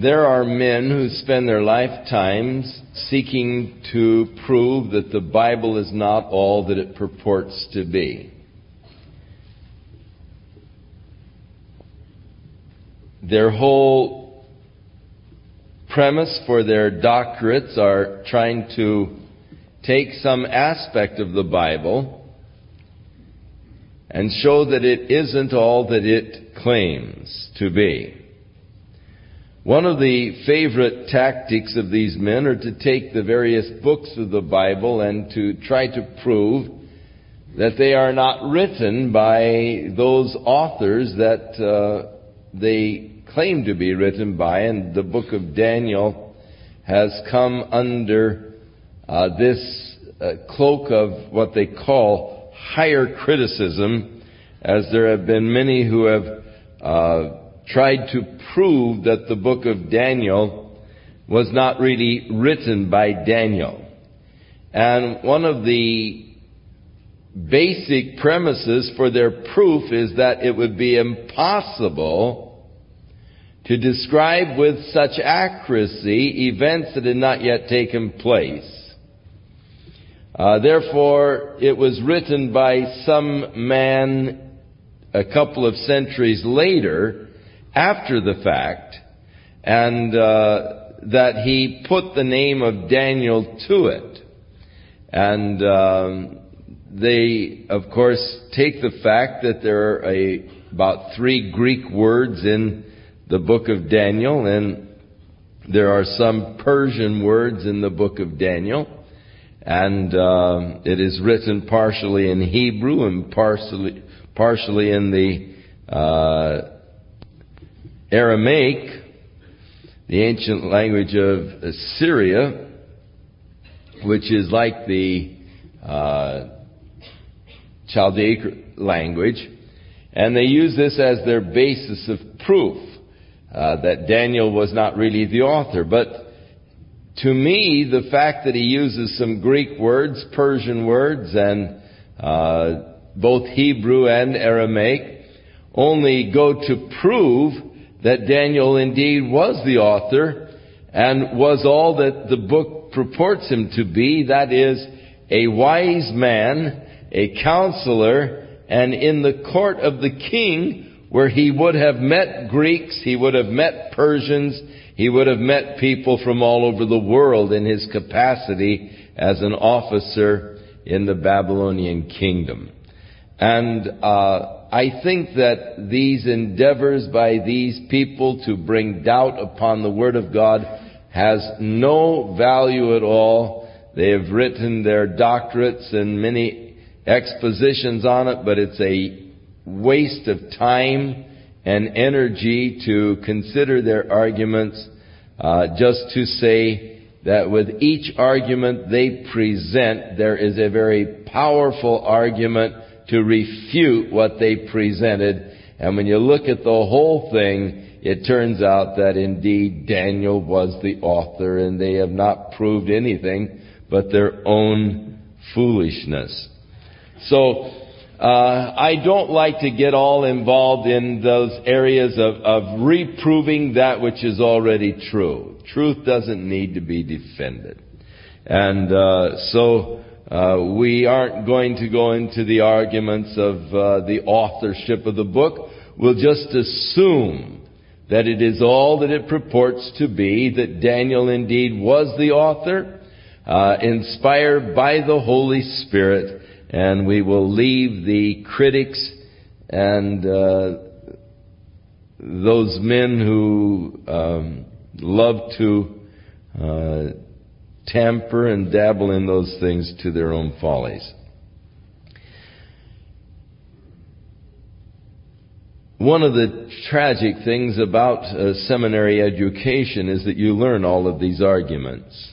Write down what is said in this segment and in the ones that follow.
there are men who spend their lifetimes seeking to prove that the Bible is not all that it purports to be. Their whole premise for their doctorates are trying to take some aspect of the Bible and show that it isn't all that it claims to be. One of the favorite tactics of these men are to take the various books of the Bible and to try to prove that they are not written by those authors that uh, they claim to be written by, and the book of Daniel has come under uh, this uh, cloak of what they call higher criticism, as there have been many who have uh, tried to prove that the book of Daniel was not really written by Daniel. And one of the basic premises for their proof is that it would be impossible to describe with such accuracy events that had not yet taken place. Uh, therefore, it was written by some man a couple of centuries later after the fact, and uh, that he put the name of Daniel to it. And um, they, of course, take the fact that there are a, about three Greek words in the book of Daniel, and there are some Persian words in the book of Daniel, and uh, it is written partially in Hebrew and partially partially in the uh, Aramaic, the ancient language of Assyria, which is like the uh, Chaldaic language, and they use this as their basis of proof uh, that Daniel was not really the author. But to me, the fact that he uses some Greek words, Persian words, and uh, both Hebrew and Aramaic only go to prove that Daniel indeed was the author and was all that the book purports him to be, that is, a wise man, a counselor, and in the court of the king, where he would have met Greeks, he would have met Persians, he would have met people from all over the world in his capacity as an officer in the Babylonian kingdom. And uh, I think that these endeavors by these people to bring doubt upon the Word of God has no value at all. They have written their doctorates and many expositions on it, but it's a waste of time and energy to consider their arguments uh, just to say that with each argument they present, there is a very powerful argument to refute what they presented. And when you look at the whole thing, it turns out that indeed Daniel was the author and they have not proved anything but their own foolishness. So, uh, I don't like to get all involved in those areas of, of reproving that which is already true. Truth doesn't need to be defended. And uh, so uh, we aren't going to go into the arguments of uh, the authorship of the book. We'll just assume that it is all that it purports to be, that Daniel indeed was the author, uh, inspired by the Holy Spirit, and we will leave the critics and uh, those men who um, love to uh, tamper and dabble in those things to their own follies. One of the tragic things about seminary education is that you learn all of these arguments.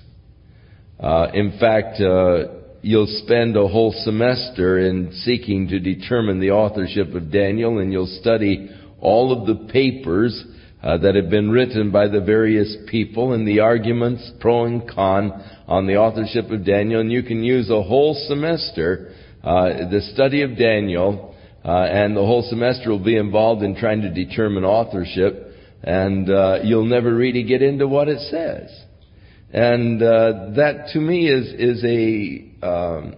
Uh, in fact, uh, you'll spend a whole semester in seeking to determine the authorship of Daniel, and you'll study all of the papers uh, that have been written by the various people and the arguments pro and con on the authorship of Daniel. And you can use a whole semester, uh, the study of Daniel, uh, and the whole semester will be involved in trying to determine authorship. and uh, you'll never really get into what it says. And uh, that to me is is a um,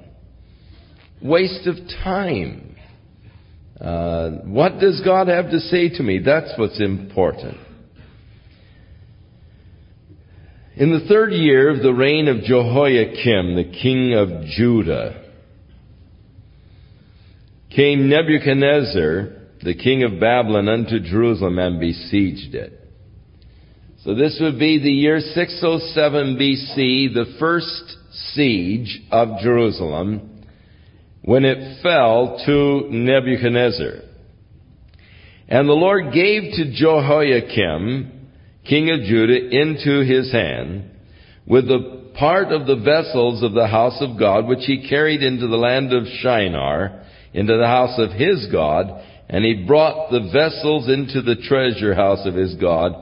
waste of time. Uh, what does God have to say to me? That's what's important. In the third year of the reign of Jehoiakim, the king of Judah, came Nebuchadnezzar, the king of Babylon, unto Jerusalem and besieged it. So this would be the year 607 BC, the first siege of Jerusalem, when it fell to Nebuchadnezzar. And the Lord gave to Jehoiakim, king of Judah, into his hand, with the part of the vessels of the house of God, which he carried into the land of Shinar, into the house of his God, and he brought the vessels into the treasure house of his God.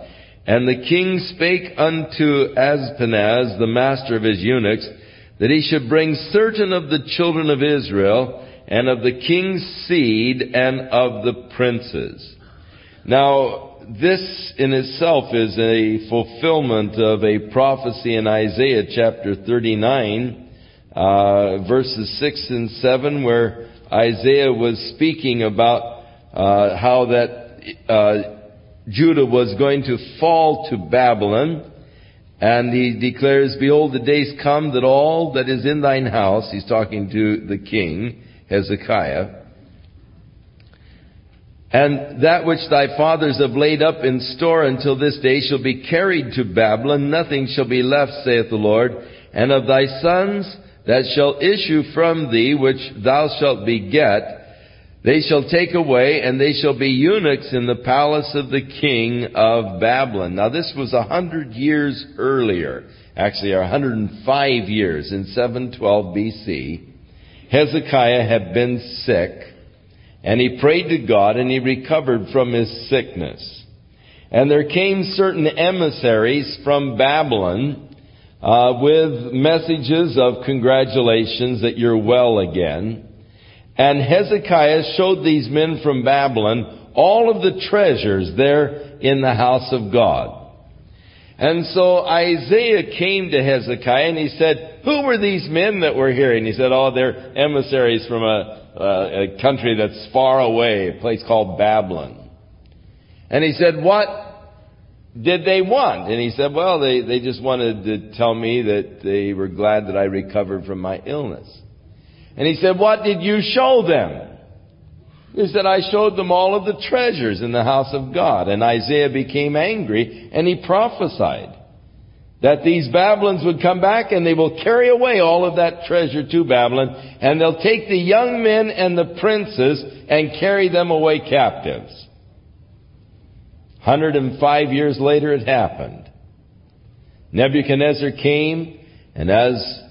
And the king spake unto Ashpenaz, the master of his eunuchs, that he should bring certain of the children of Israel, and of the king's seed, and of the princes. Now, this in itself is a fulfillment of a prophecy in Isaiah chapter 39, uh, verses 6 and 7, where Isaiah was speaking about uh, how that uh, Judah was going to fall to Babylon. And he declares, Behold, the days come that all that is in thine house, he's talking to the king, Hezekiah, and that which thy fathers have laid up in store until this day shall be carried to Babylon. Nothing shall be left, saith the Lord. And of thy sons that shall issue from thee, which thou shalt beget, they shall take away, and they shall be eunuchs in the palace of the king of Babylon. Now this was a hundred years earlier, actually a hundred and five years in 712 BC. Hezekiah had been sick and he prayed to God and he recovered from his sickness. And there came certain emissaries from Babylon uh, with messages of congratulations that you're well again. And Hezekiah showed these men from Babylon all of the treasures there in the house of God. And so Isaiah came to Hezekiah and he said, who were these men that were here? And he said, oh, they're emissaries from a, uh, a country that's far away, a place called Babylon. And he said, what did they want? And he said, well, they, they just wanted to tell me that they were glad that I recovered from my illness. And he said, what did you show them? He said, I showed them all of the treasures in the house of God. And Isaiah became angry and he prophesied that these Babylons would come back and they will carry away all of that treasure to Babylon and they'll take the young men and the princes and carry them away captives. 105 years later it happened. Nebuchadnezzar came and as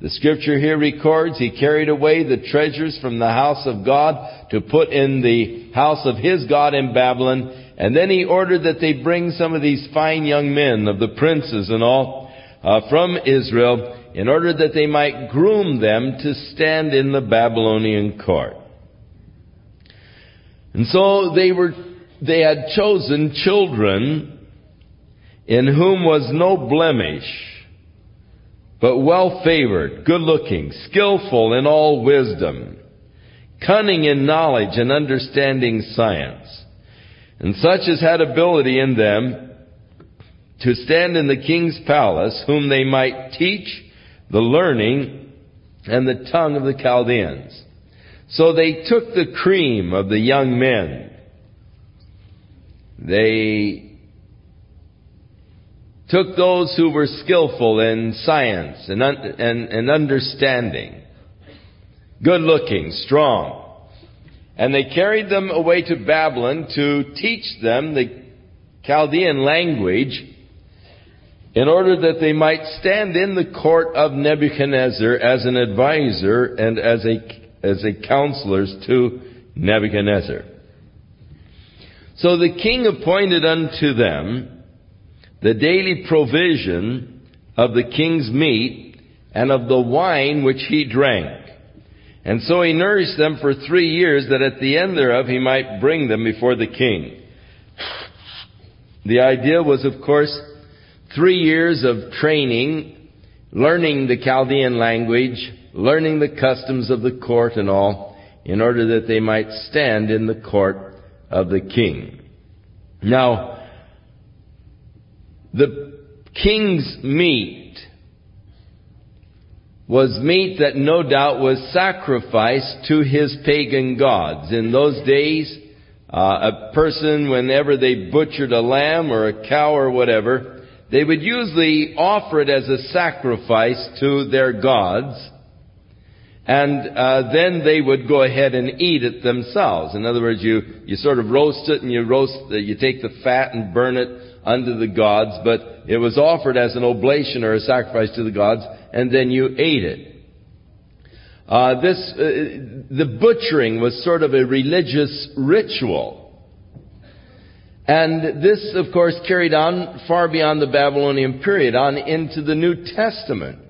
the scripture here records, he carried away the treasures from the house of God to put in the house of his God in Babylon and then he ordered that they bring some of these fine young men of the princes and all uh, from Israel in order that they might groom them to stand in the Babylonian court. And so they were, they had chosen children in whom was no blemish, but well favored, good looking, skillful in all wisdom, cunning in knowledge and understanding science and such as had ability in them to stand in the king's palace, whom they might teach the learning and the tongue of the Chaldeans. So they took the cream of the young men. They took those who were skillful in science and, and, and understanding, good looking, strong, and they carried them away to Babylon to teach them the Chaldean language in order that they might stand in the court of Nebuchadnezzar as an advisor and as a, as a counselors to Nebuchadnezzar. So the king appointed unto them the daily provision of the king's meat and of the wine which he drank and so he nourished them for three years that at the end thereof he might bring them before the king. The idea was, of course, three years of training, learning the Chaldean language, learning the customs of the court and all, in order that they might stand in the court of the king. Now, the king's meat was meat that no doubt was sacrificed to his pagan gods. In those days, uh, a person, whenever they butchered a lamb or a cow or whatever, they would usually offer it as a sacrifice to their gods and uh, then they would go ahead and eat it themselves. In other words, you you sort of roast it and you roast you take the fat and burn it unto the gods, but it was offered as an oblation or a sacrifice to the gods, and then you ate it. Uh, this uh, the butchering was sort of a religious ritual. And this, of course, carried on far beyond the Babylonian period, on into the New Testament.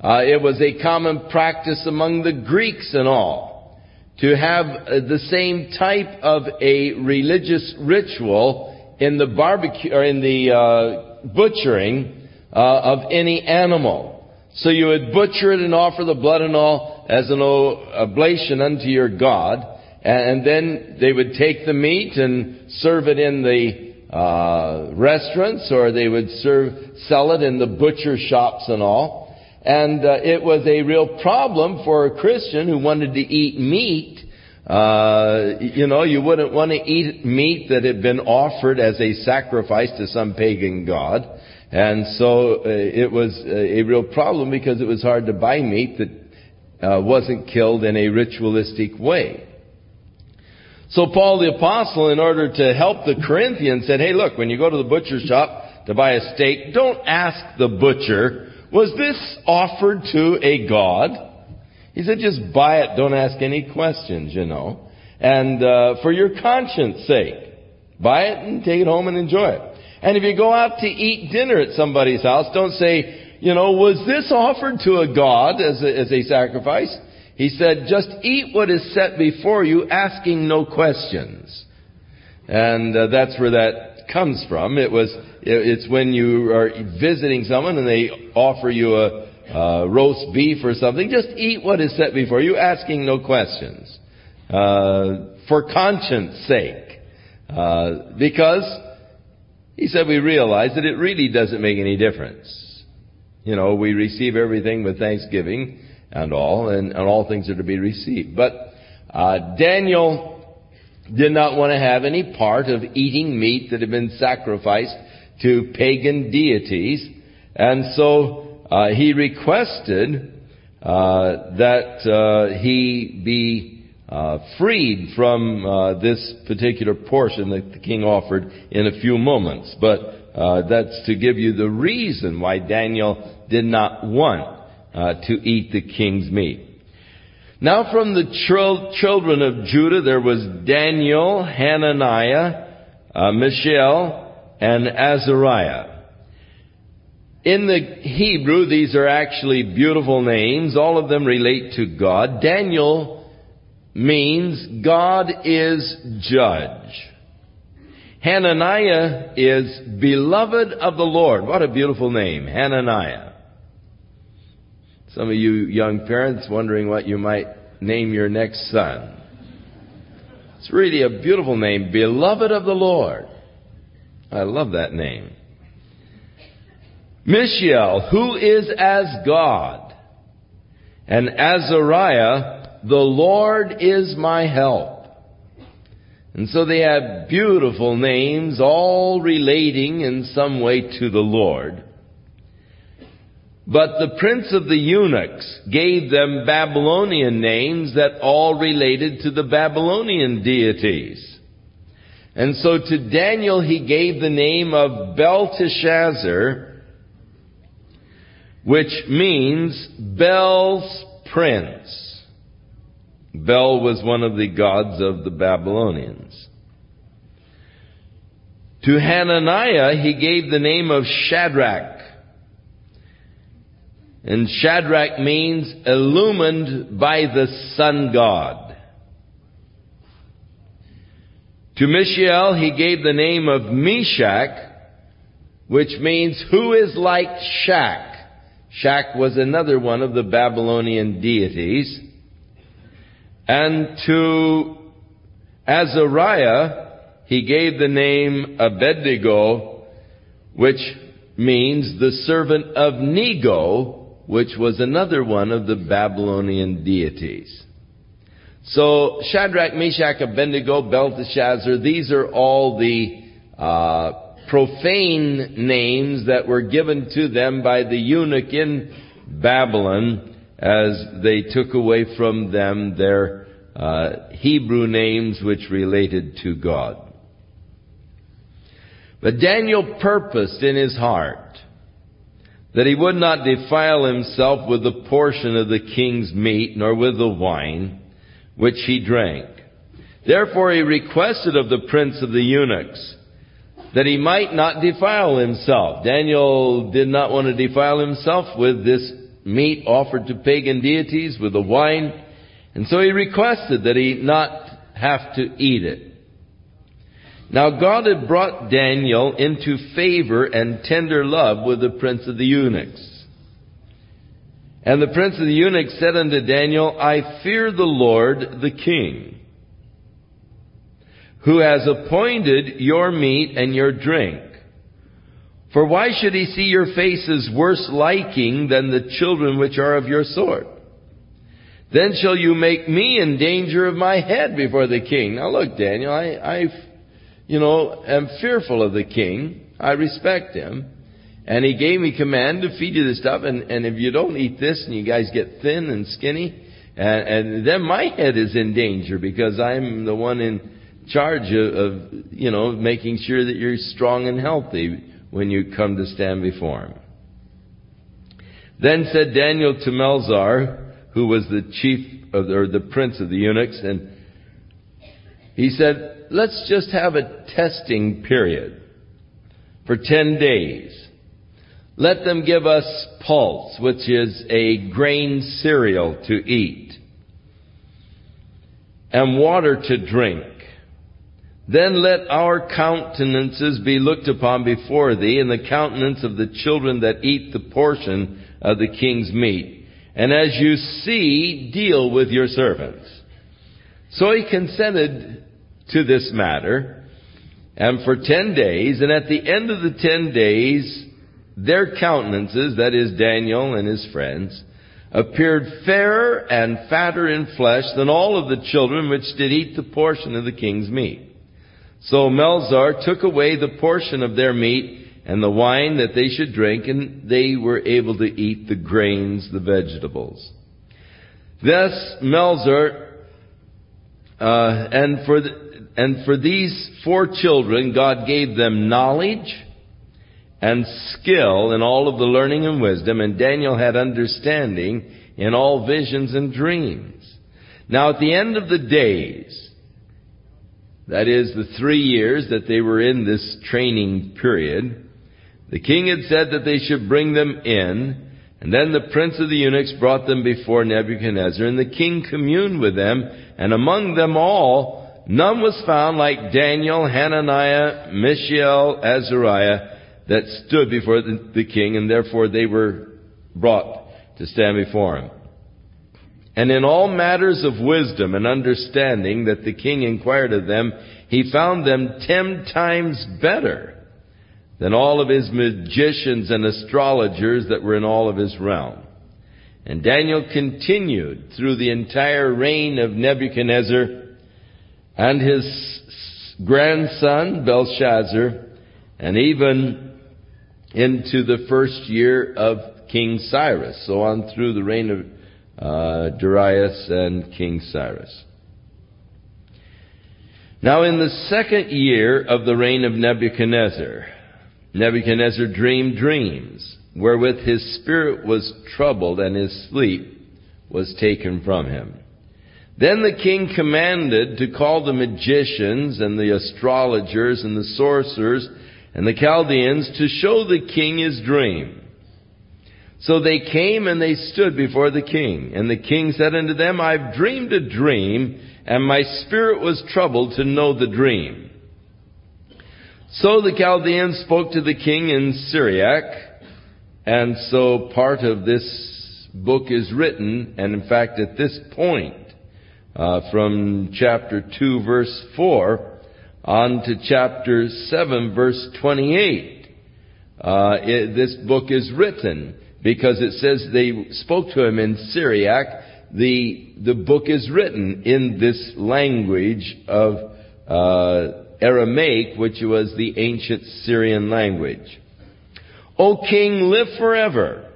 Uh, it was a common practice among the Greeks and all to have uh, the same type of a religious ritual in the barbecue or in the uh, butchering uh, of any animal. So you would butcher it and offer the blood and all as an oblation unto your God, and then they would take the meat and serve it in the uh, restaurants, or they would serve sell it in the butcher shops and all. And uh, it was a real problem for a Christian who wanted to eat meat. Uh, you know, you wouldn't want to eat meat that had been offered as a sacrifice to some pagan god. And so uh, it was a real problem because it was hard to buy meat that uh, wasn't killed in a ritualistic way. So Paul the apostle, in order to help the Corinthians, said, hey look, when you go to the butcher shop to buy a steak, don't ask the butcher, was this offered to a God? He said, just buy it. Don't ask any questions, you know. And uh, for your conscience sake, buy it and take it home and enjoy it. And if you go out to eat dinner at somebody's house, don't say, you know, was this offered to a God as a, as a sacrifice? He said, just eat what is set before you, asking no questions. And uh, that's where that comes from. It was it's when you are visiting someone and they offer you a, a roast beef or something. Just eat what is set before you, asking no questions. Uh, for conscience sake. Uh, because, he said, we realize that it really doesn't make any difference. You know, we receive everything with thanksgiving and all, and, and all things are to be received. But uh, Daniel did not want to have any part of eating meat that had been sacrificed to pagan deities. And so uh, he requested uh, that uh, he be uh, freed from uh, this particular portion that the king offered in a few moments. But uh, that's to give you the reason why Daniel did not want to eat the king's meat. Now from the children of Judah there was Daniel, Hananiah, Mishael, and Azariah. In the Hebrew, these are actually beautiful names. All of them relate to God. Daniel means God is judge. Hananiah is beloved of the Lord. What a beautiful name, Hananiah. Some of you young parents wondering what you might name your next son. It's really a beautiful name, beloved of the Lord. I love that name. Mishael, who is as God. And Azariah, the Lord is my help. And so they have beautiful names, all relating in some way to the Lord. But the prince of the eunuchs gave them Babylonian names that all related to the Babylonian deities. And so to Daniel he gave the name of Belteshazzar, which means Bel's prince. Bel was one of the gods of the Babylonians. To Hananiah he gave the name of Shadrach. And Shadrach means illumined by the sun god. To Mishael he gave the name of Meshach, which means who is like Shak. Shak was another one of the Babylonian deities. And to Azariah he gave the name Abednego, which means the servant of Nego, which was another one of the Babylonian deities. So Shadrach, Meshach, Abednego, Belteshazzar, these are all the uh, profane names that were given to them by the eunuch in Babylon as they took away from them their uh, Hebrew names which related to God. But Daniel purposed in his heart that he would not defile himself with the portion of the king's meat, nor with the wine which he drank. Therefore he requested of the prince of the eunuchs that he might not defile himself. Daniel did not want to defile himself with this meat offered to pagan deities, with the wine, and so he requested that he not have to eat it. Now God had brought Daniel into favor and tender love with the prince of the eunuchs. And the prince of the eunuchs said unto Daniel, I fear the Lord the king, who has appointed your meat and your drink. For why should he see your faces worse liking than the children which are of your sort? Then shall you make me in danger of my head before the king. Now look, Daniel, I, I you know, am fearful of the king. I respect him. And he gave me command to feed you this stuff, and, and if you don't eat this and you guys get thin and skinny, and, and then my head is in danger because I'm the one in charge of, of, you know, making sure that you're strong and healthy when you come to stand before him. Then said Daniel to Melzar, who was the chief of, or the prince of the eunuchs, and he said, let's just have a testing period for 10 days. Let them give us pulse, which is a grain cereal to eat, and water to drink. Then let our countenances be looked upon before thee, and the countenance of the children that eat the portion of the king's meat. And as you see, deal with your servants. So he consented to this matter, and for ten days, and at the end of the ten days, their countenances, that is Daniel and his friends, appeared fairer and fatter in flesh than all of the children which did eat the portion of the king's meat. So Melzar took away the portion of their meat and the wine that they should drink, and they were able to eat the grains, the vegetables. Thus Melzar, uh, and for the, and for these four children, God gave them knowledge and skill in all of the learning and wisdom, and Daniel had understanding in all visions and dreams. Now at the end of the days, that is the three years that they were in this training period, the king had said that they should bring them in, and then the prince of the eunuchs brought them before Nebuchadnezzar, and the king communed with them, and among them all none was found like Daniel, Hananiah, Mishael, Azariah that stood before the, the king, and therefore they were brought to stand before him. And in all matters of wisdom and understanding that the king inquired of them, he found them ten times better than all of his magicians and astrologers that were in all of his realm. And Daniel continued through the entire reign of Nebuchadnezzar and his grandson Belshazzar, and even into the first year of King Cyrus, so on through the reign of uh, Darius and King Cyrus. Now, in the second year of the reign of Nebuchadnezzar, Nebuchadnezzar dreamed dreams, wherewith his spirit was troubled and his sleep was taken from him. Then the king commanded to call the magicians and the astrologers and the sorcerers and the Chaldeans to show the king his dream. So they came and they stood before the king. And the king said unto them, I've dreamed a dream, and my spirit was troubled to know the dream. So the Chaldeans spoke to the king in Syriac, and so part of this book is written, and in fact at this point, uh, from chapter 2 verse 4 on to chapter 7 verse 28, uh, it, this book is written because it says they spoke to him in Syriac. The, the book is written in this language of uh, Aramaic, which was the ancient Syrian language. O king, live forever.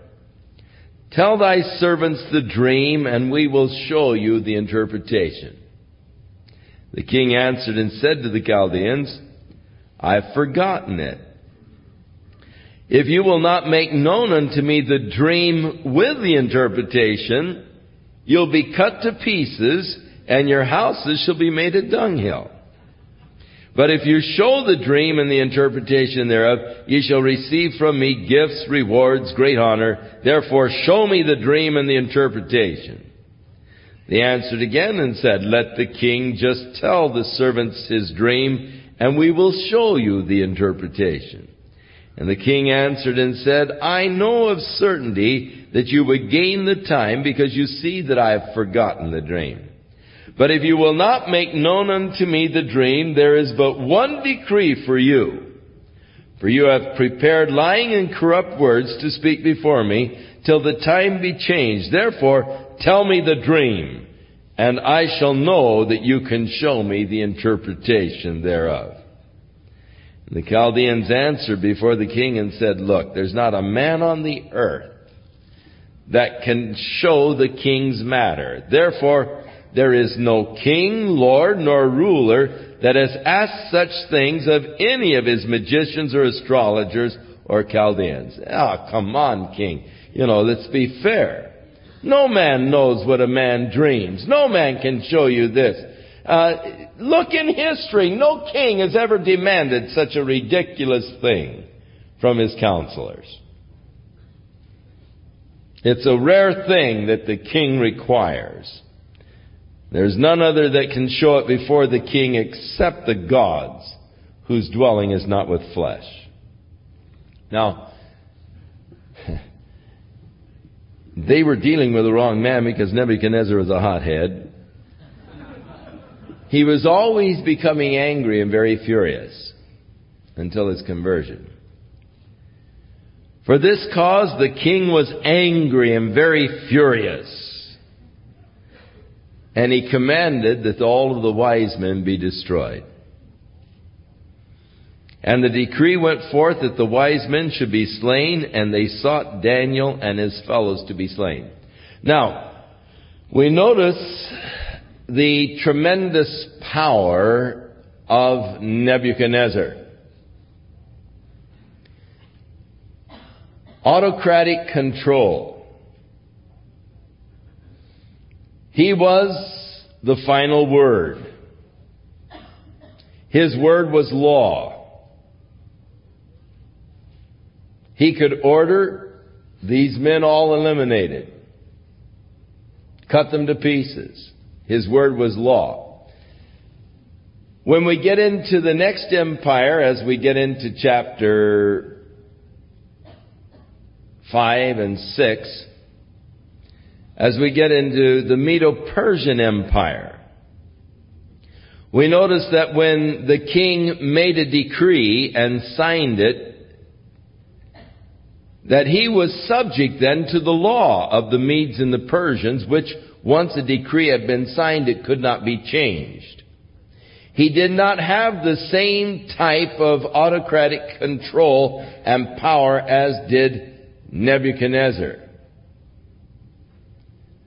Tell thy servants the dream, and we will show you the interpretation. The king answered and said to the Chaldeans, I've forgotten it. If you will not make known unto me the dream with the interpretation, you'll be cut to pieces, and your houses shall be made a dunghill. But if you show the dream and the interpretation thereof, ye shall receive from me gifts, rewards, great honor. Therefore show me the dream and the interpretation. They answered again and said, Let the king just tell the servants his dream, and we will show you the interpretation. And the king answered and said, I know of certainty that you would gain the time because you see that I have forgotten the dream. But if you will not make known unto me the dream, there is but one decree for you. For you have prepared lying and corrupt words to speak before me, till the time be changed. Therefore, tell me the dream, and I shall know that you can show me the interpretation thereof. And the Chaldeans answered before the king and said, Look, there's not a man on the earth that can show the king's matter. Therefore, there is no king, lord, nor ruler that has asked such things of any of his magicians or astrologers or Chaldeans. Ah, oh, come on, king. You know, let's be fair. No man knows what a man dreams. No man can show you this. Uh, look in history. No king has ever demanded such a ridiculous thing from his counselors. It's a rare thing that the king requires. There's none other that can show it before the king except the gods, whose dwelling is not with flesh. Now, they were dealing with the wrong man because Nebuchadnezzar was a hothead. He was always becoming angry and very furious until his conversion. For this cause the king was angry and very furious. And he commanded that all of the wise men be destroyed. And the decree went forth that the wise men should be slain, and they sought Daniel and his fellows to be slain. Now, we notice the tremendous power of Nebuchadnezzar. Autocratic control. He was the final word. His word was law. He could order these men all eliminated, cut them to pieces. His word was law. When we get into the next empire, as we get into chapter 5 and 6, as we get into the Medo-Persian Empire. We notice that when the king made a decree and signed it, that he was subject then to the law of the Medes and the Persians, which once a decree had been signed, it could not be changed. He did not have the same type of autocratic control and power as did Nebuchadnezzar.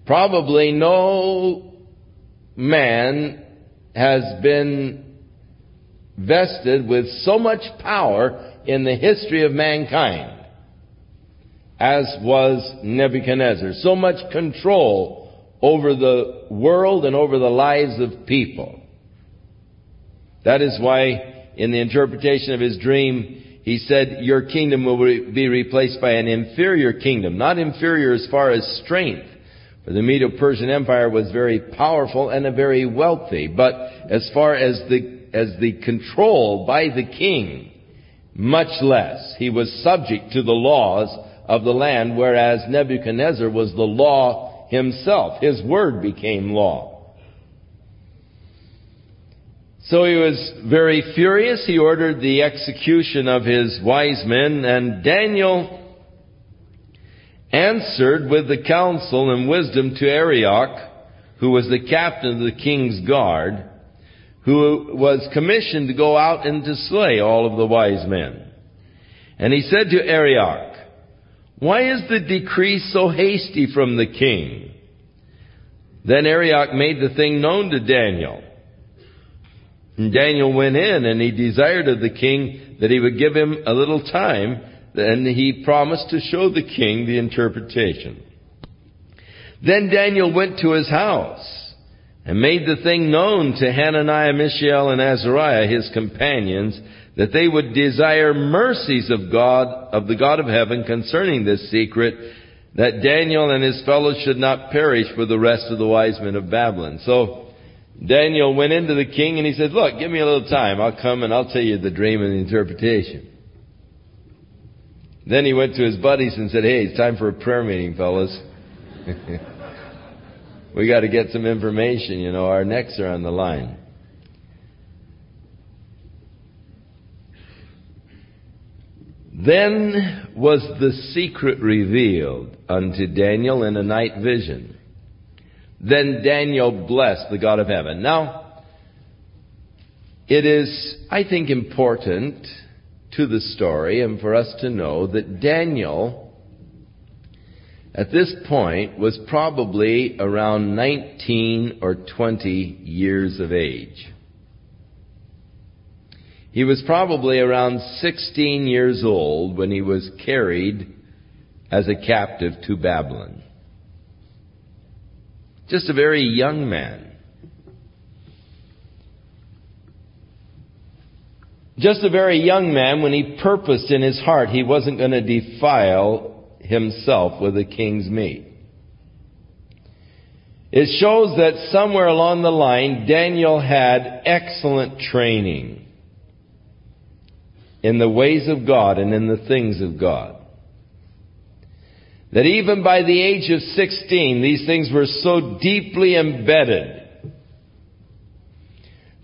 Probably no man has been vested with so much power in the history of mankind as was Nebuchadnezzar. So much control over the world and over the lives of people. That is why in the interpretation of his dream, he said, your kingdom will be replaced by an inferior kingdom. Not inferior as far as strength, the Medo-Persian Empire was very powerful and very wealthy, but as far as the, as the control by the king much less. He was subject to the laws of the land, whereas Nebuchadnezzar was the law himself. His word became law. So he was very furious. He ordered the execution of his wise men, and Daniel answered with the counsel and wisdom to Arioch, who was the captain of the king's guard, who was commissioned to go out and to slay all of the wise men. And he said to Arioch, Why is the decree so hasty from the king? Then Arioch made the thing known to Daniel. And Daniel went in and he desired of the king that he would give him a little time, and he promised to show the king the interpretation. Then Daniel went to his house and made the thing known to Hananiah, Mishael, and Azariah, his companions, that they would desire mercies of God, of the God of heaven concerning this secret, that Daniel and his fellows should not perish with the rest of the wise men of Babylon. So, Daniel went into the king and he said, look, give me a little time. I'll come and I'll tell you the dream and the interpretation. Then he went to his buddies and said, hey, it's time for a prayer meeting, fellas. we got to get some information, you know, our necks are on the line. Then was the secret revealed unto Daniel in a night vision. Then Daniel blessed the God of heaven. Now, it is, I think, important to the story and for us to know that Daniel at this point was probably around 19 or 20 years of age. He was probably around 16 years old when he was carried as a captive to Babylon. Just a very young man. Just a very young man when he purposed in his heart he wasn't going to defile himself with the king's meat. It shows that somewhere along the line, Daniel had excellent training in the ways of God and in the things of God. That even by the age of 16, these things were so deeply embedded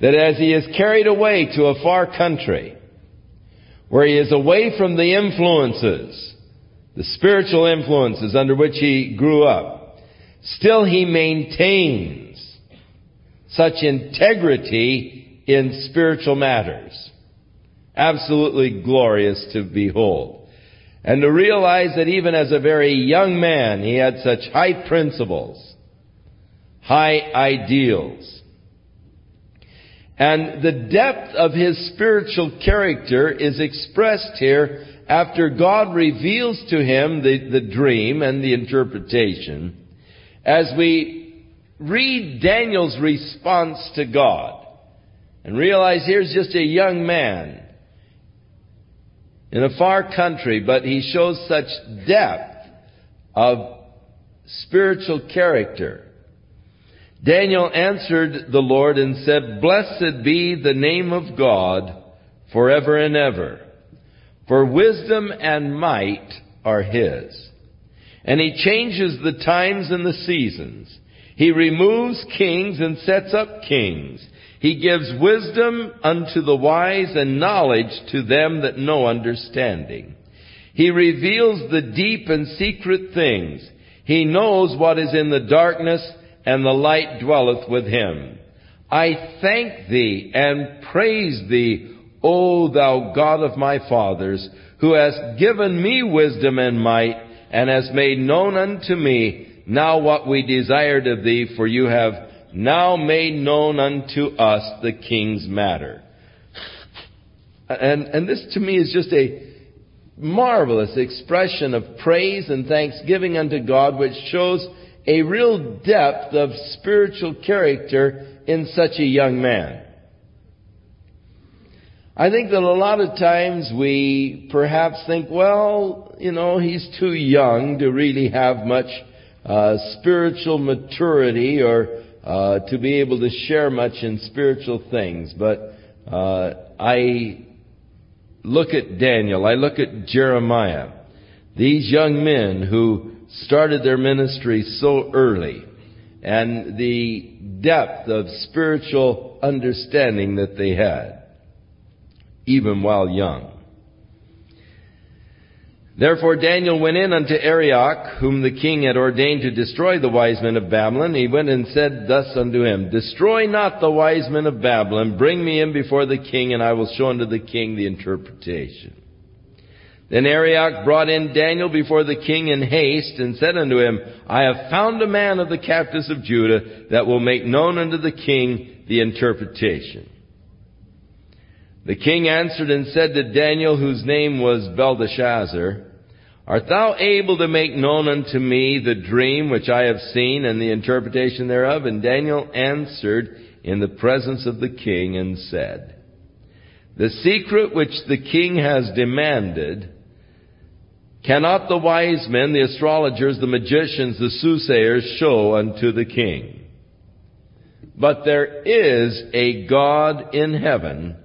that as he is carried away to a far country, where he is away from the influences the spiritual influences under which he grew up, still he maintains such integrity in spiritual matters. Absolutely glorious to behold. And to realize that even as a very young man, he had such high principles, high ideals. And the depth of his spiritual character is expressed here after God reveals to him the, the dream and the interpretation, as we read Daniel's response to God and realize here's just a young man in a far country, but he shows such depth of spiritual character. Daniel answered the Lord and said, Blessed be the name of God forever and ever. For wisdom and might are His. And He changes the times and the seasons. He removes kings and sets up kings. He gives wisdom unto the wise and knowledge to them that know understanding. He reveals the deep and secret things. He knows what is in the darkness and the light dwelleth with him. I thank thee and praise thee, O thou God of my fathers, who hast given me wisdom and might, and hast made known unto me now what we desired of thee, for you have now made known unto us the king's matter. And, and this to me is just a marvelous expression of praise and thanksgiving unto God, which shows a real depth of spiritual character in such a young man. I think that a lot of times we perhaps think, well, you know, he's too young to really have much uh, spiritual maturity or uh, to be able to share much in spiritual things. But uh, I look at Daniel, I look at Jeremiah, these young men who started their ministry so early, and the depth of spiritual understanding that they had, even while young. Therefore Daniel went in unto Arioch, whom the king had ordained to destroy the wise men of Babylon. He went and said thus unto him, Destroy not the wise men of Babylon, bring me in before the king, and I will show unto the king the interpretation. Then Arioch brought in Daniel before the king in haste, and said unto him, I have found a man of the captives of Judah that will make known unto the king the interpretation. The king answered and said to Daniel, whose name was Belteshazzar, Art thou able to make known unto me the dream which I have seen and the interpretation thereof? And Daniel answered in the presence of the king and said, The secret which the king has demanded, cannot the wise men, the astrologers, the magicians, the soothsayers show unto the king. But there is a God in heaven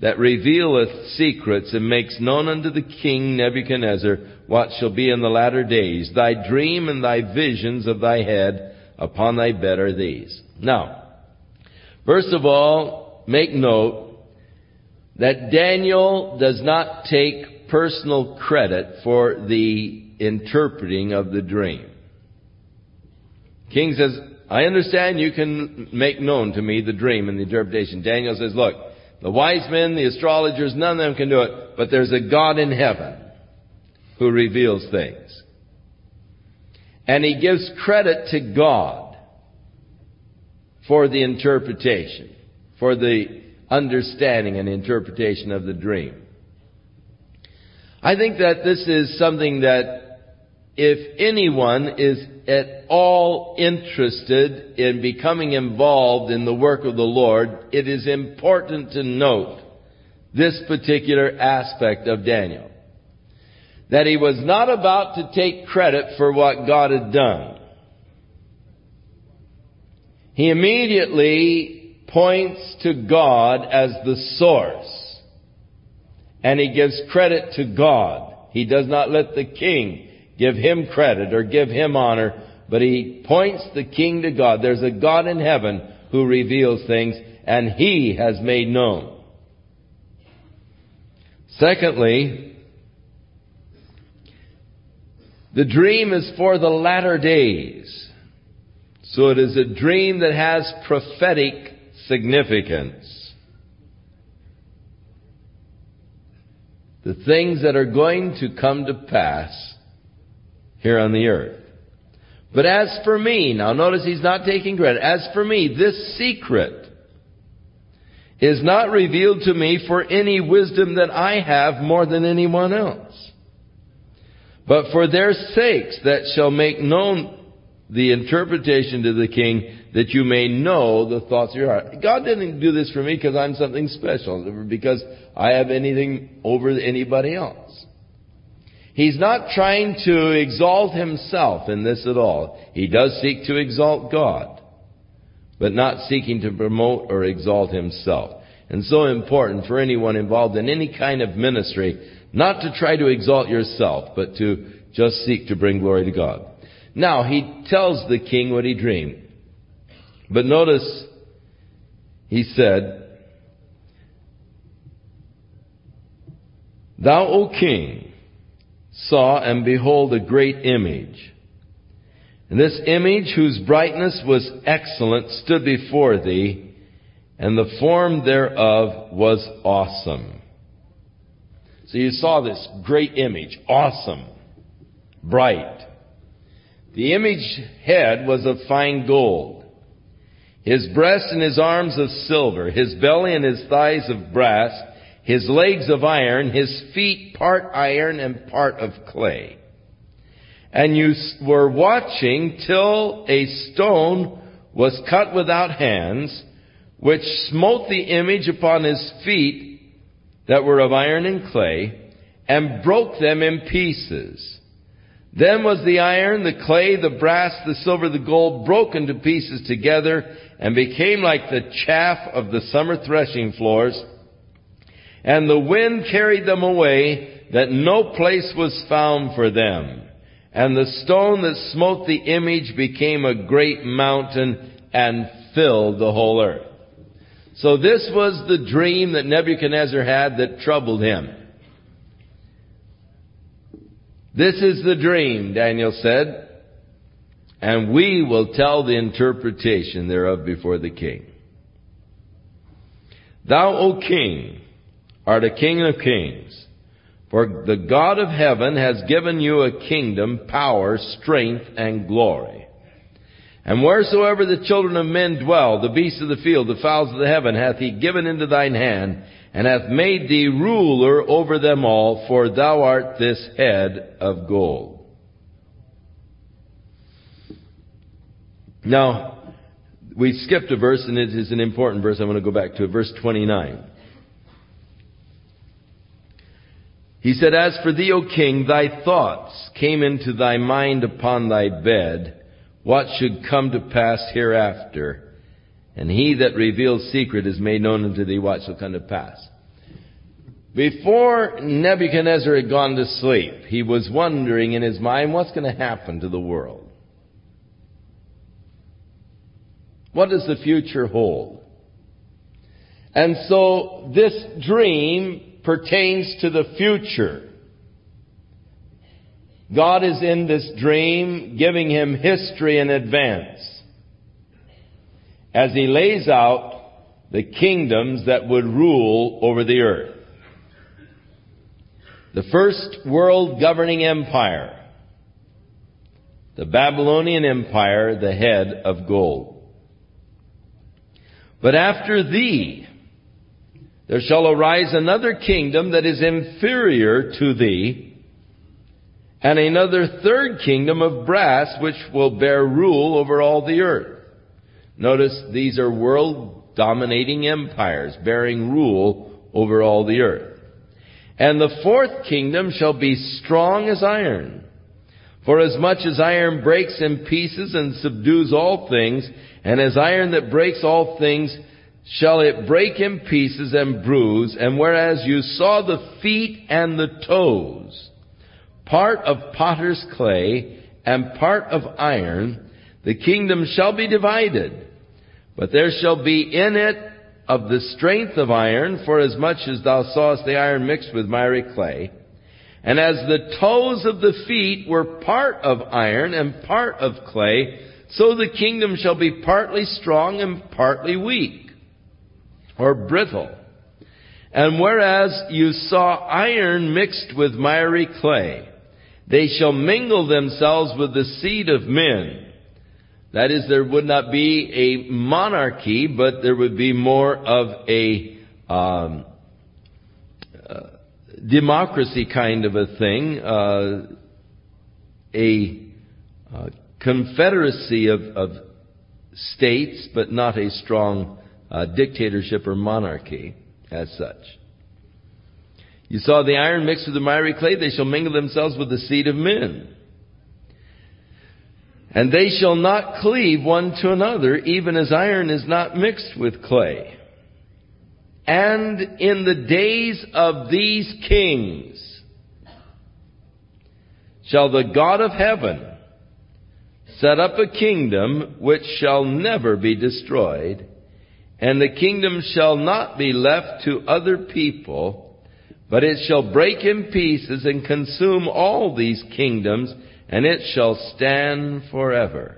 that revealeth secrets and makes known unto the king Nebuchadnezzar what shall be in the latter days. Thy dream and thy visions of thy head upon thy bed are these. Now, first of all, make note that Daniel does not take personal credit for the interpreting of the dream. King says, I understand you can make known to me the dream and the interpretation. Daniel says, look, the wise men, the astrologers, none of them can do it. But there's a God in heaven who reveals things. And he gives credit to God for the interpretation, for the understanding and interpretation of the dream. I think that this is something that if anyone is at all interested in becoming involved in the work of the Lord, it is important to note this particular aspect of Daniel. That he was not about to take credit for what God had done. He immediately points to God as the source. And he gives credit to God. He does not let the king give him credit or give him honor, but he points the king to God. There's a God in heaven who reveals things, and he has made known. Secondly, the dream is for the latter days. So it is a dream that has prophetic significance. The things that are going to come to pass here on the earth. But as for me, now notice he's not taking credit. As for me, this secret is not revealed to me for any wisdom that I have more than anyone else. But for their sakes that shall make known the interpretation to the king that you may know the thoughts of your heart. God didn't do this for me because I'm something special, because I have anything over anybody else. He's not trying to exalt himself in this at all. He does seek to exalt God, but not seeking to promote or exalt himself. And so important for anyone involved in any kind of ministry, not to try to exalt yourself, but to just seek to bring glory to God. Now, he tells the king what he dreamed. But notice, he said, Thou, O king, saw, and behold, a great image. And this image, whose brightness was excellent, stood before thee, and the form thereof was awesome. So you saw this great image, awesome, bright. The image head was of fine gold, his breast and his arms of silver, his belly and his thighs of brass, his legs of iron, his feet part iron and part of clay. And you were watching till a stone was cut without hands, which smote the image upon his feet that were of iron and clay, and broke them in pieces. Then was the iron, the clay, the brass, the silver, the gold broken to pieces together, and became like the chaff of the summer threshing floors, and the wind carried them away, that no place was found for them. And the stone that smote the image became a great mountain and filled the whole earth. So this was the dream that Nebuchadnezzar had that troubled him. This is the dream, Daniel said, and we will tell the interpretation thereof before the king. Thou, O king, art a king of kings. For the God of heaven has given you a kingdom, power, strength, and glory. And wheresoever the children of men dwell, the beasts of the field, the fowls of the heaven, hath he given into thine hand, and hath made thee ruler over them all, for thou art this head of gold. Now, we skipped a verse, and it is an important verse. I want to go back to it. Verse 29. He said, As for thee, O king, thy thoughts came into thy mind upon thy bed, what should come to pass hereafter. And he that reveals secret is made known unto thee what shall come to pass. Before Nebuchadnezzar had gone to sleep, he was wondering in his mind what's going to happen to the world. What does the future hold? And so this dream pertains to the future. God is in this dream giving him history in advance as he lays out the kingdoms that would rule over the earth. The first world governing empire, the Babylonian Empire, the head of gold. But after thee, there shall arise another kingdom that is inferior to thee, and another third kingdom of brass which will bear rule over all the earth. Notice these are world dominating empires bearing rule over all the earth. And the fourth kingdom shall be strong as iron. For as much as iron breaks in pieces and subdues all things, and as iron that breaks all things, shall it break in pieces and bruise, and whereas you saw the feet and the toes, part of potter's clay and part of iron, the kingdom shall be divided. But there shall be in it of the strength of iron, for as much as thou sawest the iron mixed with miry clay. And as the toes of the feet were part of iron and part of clay, so the kingdom shall be partly strong and partly weak, or brittle. And whereas you saw iron mixed with miry clay, they shall mingle themselves with the seed of men. That is, there would not be a monarchy, but there would be more of a um, uh, democracy kind of a thing, uh, a uh, confederacy of, of, states, but not a strong uh, dictatorship or monarchy as such. You saw the iron mixed with the miry clay, they shall mingle themselves with the seed of men. And they shall not cleave one to another, even as iron is not mixed with clay. And in the days of these kings shall the God of heaven set up a kingdom which shall never be destroyed, and the kingdom shall not be left to other people, but it shall break in pieces and consume all these kingdoms, and it shall stand forever.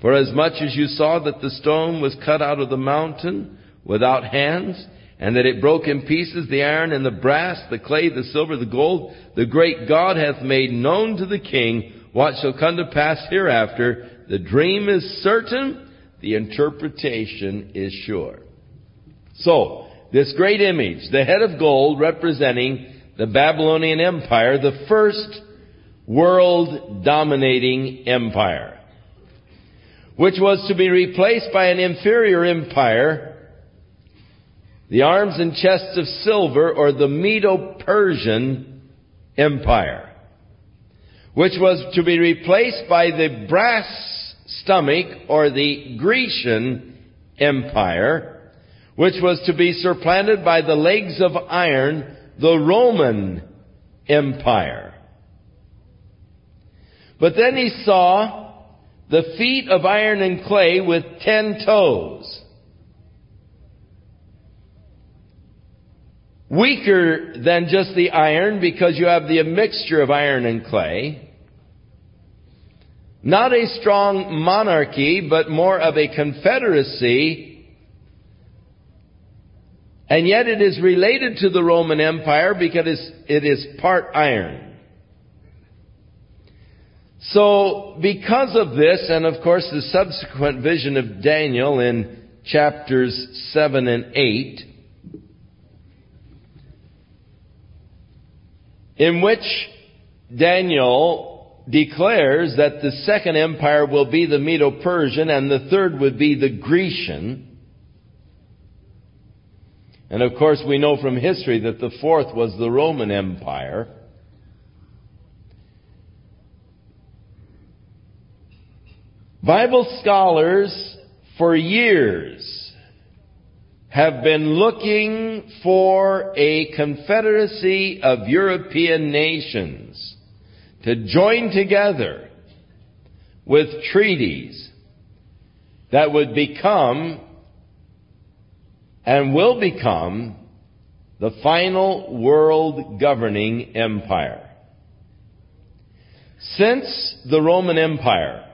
For as much as you saw that the stone was cut out of the mountain without hands, and that it broke in pieces the iron and the brass, the clay, the silver, the gold, the great God hath made known to the king what shall come to pass hereafter. The dream is certain, the interpretation is sure. So, this great image, the head of gold representing the Babylonian Empire, the first world dominating empire, which was to be replaced by an inferior empire, the arms and chests of silver, or the Medo-Persian Empire, which was to be replaced by the brass stomach, or the Grecian Empire, which was to be supplanted by the legs of iron, the Roman Empire. But then he saw the feet of iron and clay with ten toes. Weaker than just the iron because you have the mixture of iron and clay. Not a strong monarchy, but more of a confederacy. And yet it is related to the Roman Empire because it is part iron. So, because of this, and of course the subsequent vision of Daniel in chapters 7 and 8, in which Daniel declares that the second empire will be the Medo-Persian and the third would be the Grecian. And of course we know from history that the fourth was the Roman Empire. Bible scholars for years have been looking for a confederacy of European nations to join together with treaties that would become and will become the final world governing empire. Since the Roman Empire,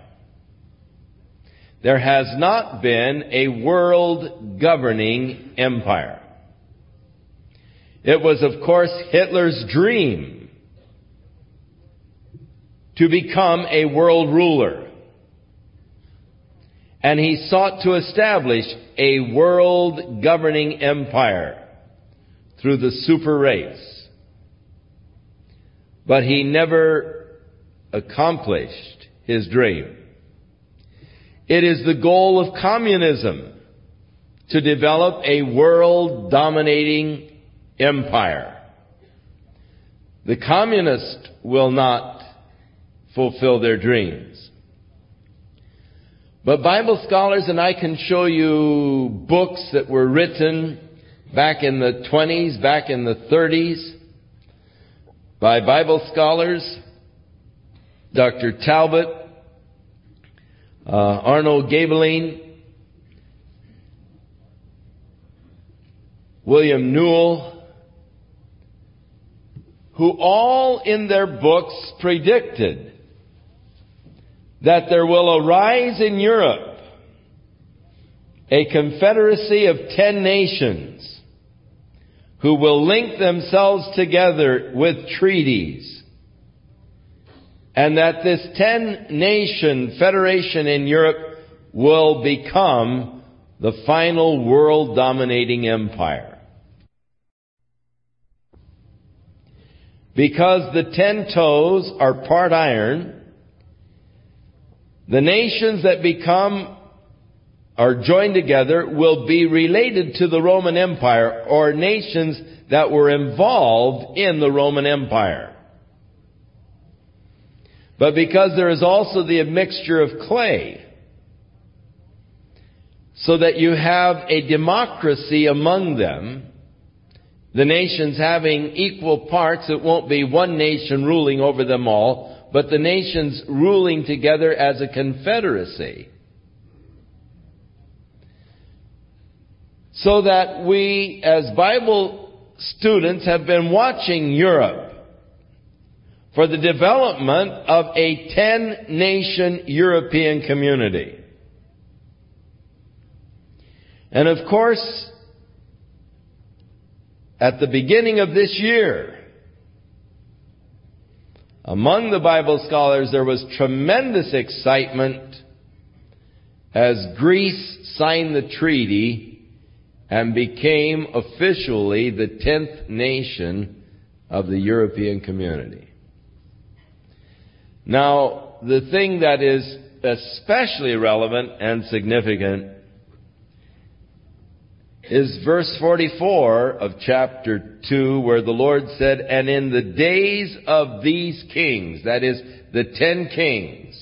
there has not been a world governing empire. It was, of course, Hitler's dream to become a world ruler. And he sought to establish a world governing empire through the super race. But he never accomplished his dream. It is the goal of communism to develop a world dominating empire. The communists will not fulfill their dreams. But Bible scholars, and I can show you books that were written back in the 20s, back in the 30s, by Bible scholars, Dr. Talbot, uh, Arnold Gaebelein, William Newell, who all in their books predicted that there will arise in Europe a confederacy of ten nations who will link themselves together with treaties and that this ten nation federation in Europe will become the final world dominating empire. Because the ten toes are part iron, the nations that become are joined together will be related to the Roman Empire or nations that were involved in the Roman Empire. But because there is also the admixture of clay, so that you have a democracy among them, the nations having equal parts, it won't be one nation ruling over them all, but the nations ruling together as a confederacy. So that we, as Bible students, have been watching Europe for the development of a 10 nation European community. And of course, at the beginning of this year, among the Bible scholars there was tremendous excitement as Greece signed the treaty and became officially the 10th nation of the European community. Now, the thing that is especially relevant and significant is verse 44 of chapter 2 where the Lord said, And in the days of these kings, that is, the ten kings,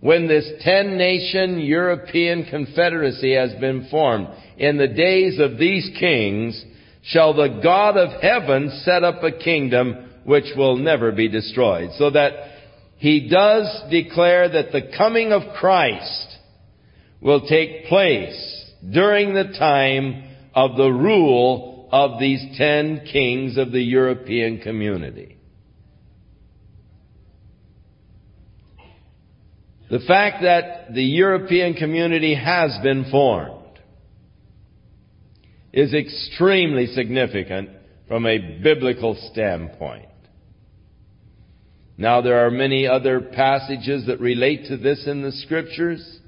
when this ten nation European confederacy has been formed, in the days of these kings, shall the God of heaven set up a kingdom which will never be destroyed. So that he does declare that the coming of Christ will take place during the time of the rule of these ten kings of the European community. The fact that the European community has been formed is extremely significant from a biblical standpoint. Now there are many other passages that relate to this in the scriptures.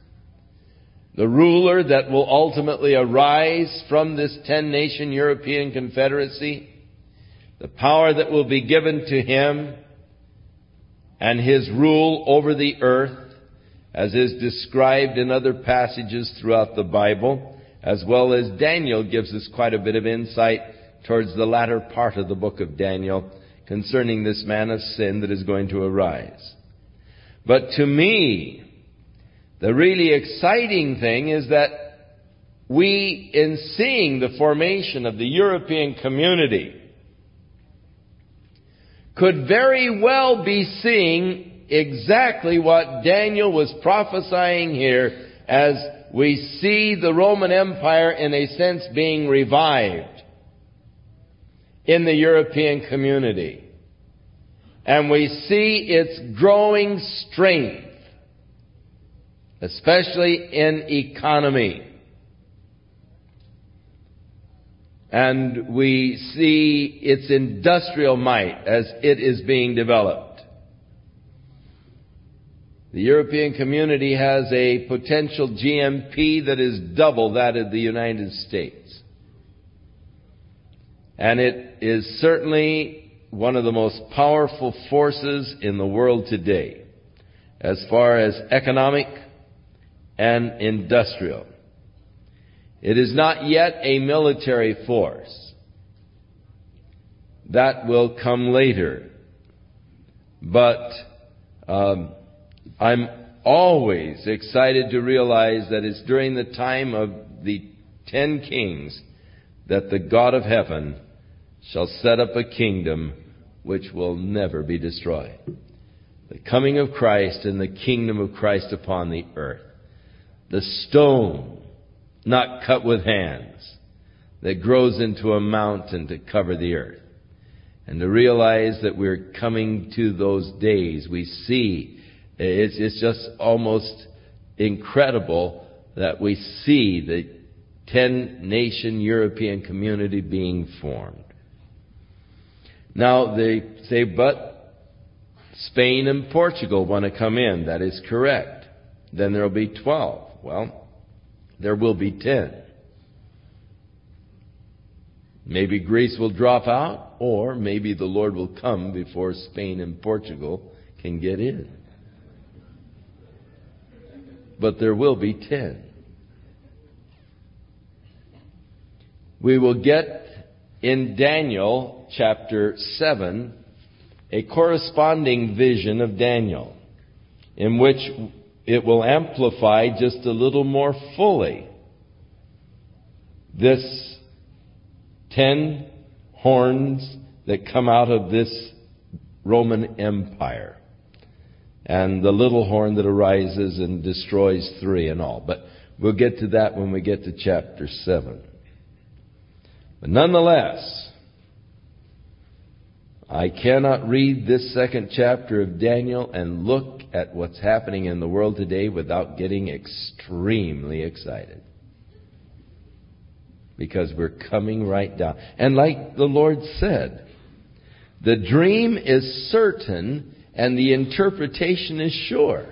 The ruler that will ultimately arise from this ten nation European confederacy, the power that will be given to him, and his rule over the earth, as is described in other passages throughout the Bible, as well as Daniel gives us quite a bit of insight towards the latter part of the book of Daniel concerning this man of sin that is going to arise. But to me, the really exciting thing is that we, in seeing the formation of the European community, could very well be seeing exactly what Daniel was prophesying here as we see the Roman Empire in a sense being revived in the European community. And we see its growing strength especially in economy. And we see its industrial might as it is being developed. The European community has a potential GNP that is double that of the United States. And it is certainly one of the most powerful forces in the world today as far as economic and industrial. It is not yet a military force. That will come later. But um, I'm always excited to realize that it's during the time of the ten kings that the God of heaven shall set up a kingdom which will never be destroyed. The coming of Christ and the kingdom of Christ upon the earth the stone not cut with hands that grows into a mountain to cover the earth. And to realize that we're coming to those days, we see it's, it's just almost incredible that we see the 10 nation European community being formed. Now they say, but Spain and Portugal want to come in. That is correct. Then there'll be 12. Well, there will be ten. Maybe Greece will drop out, or maybe the Lord will come before Spain and Portugal can get in. But there will be ten. We will get in Daniel chapter 7 a corresponding vision of Daniel in which it will amplify just a little more fully this ten horns that come out of this Roman Empire and the little horn that arises and destroys three and all. But we'll get to that when we get to chapter 7. But nonetheless, I cannot read this second chapter of Daniel and look at what's happening in the world today without getting extremely excited. Because we're coming right down. And like the Lord said, the dream is certain and the interpretation is sure.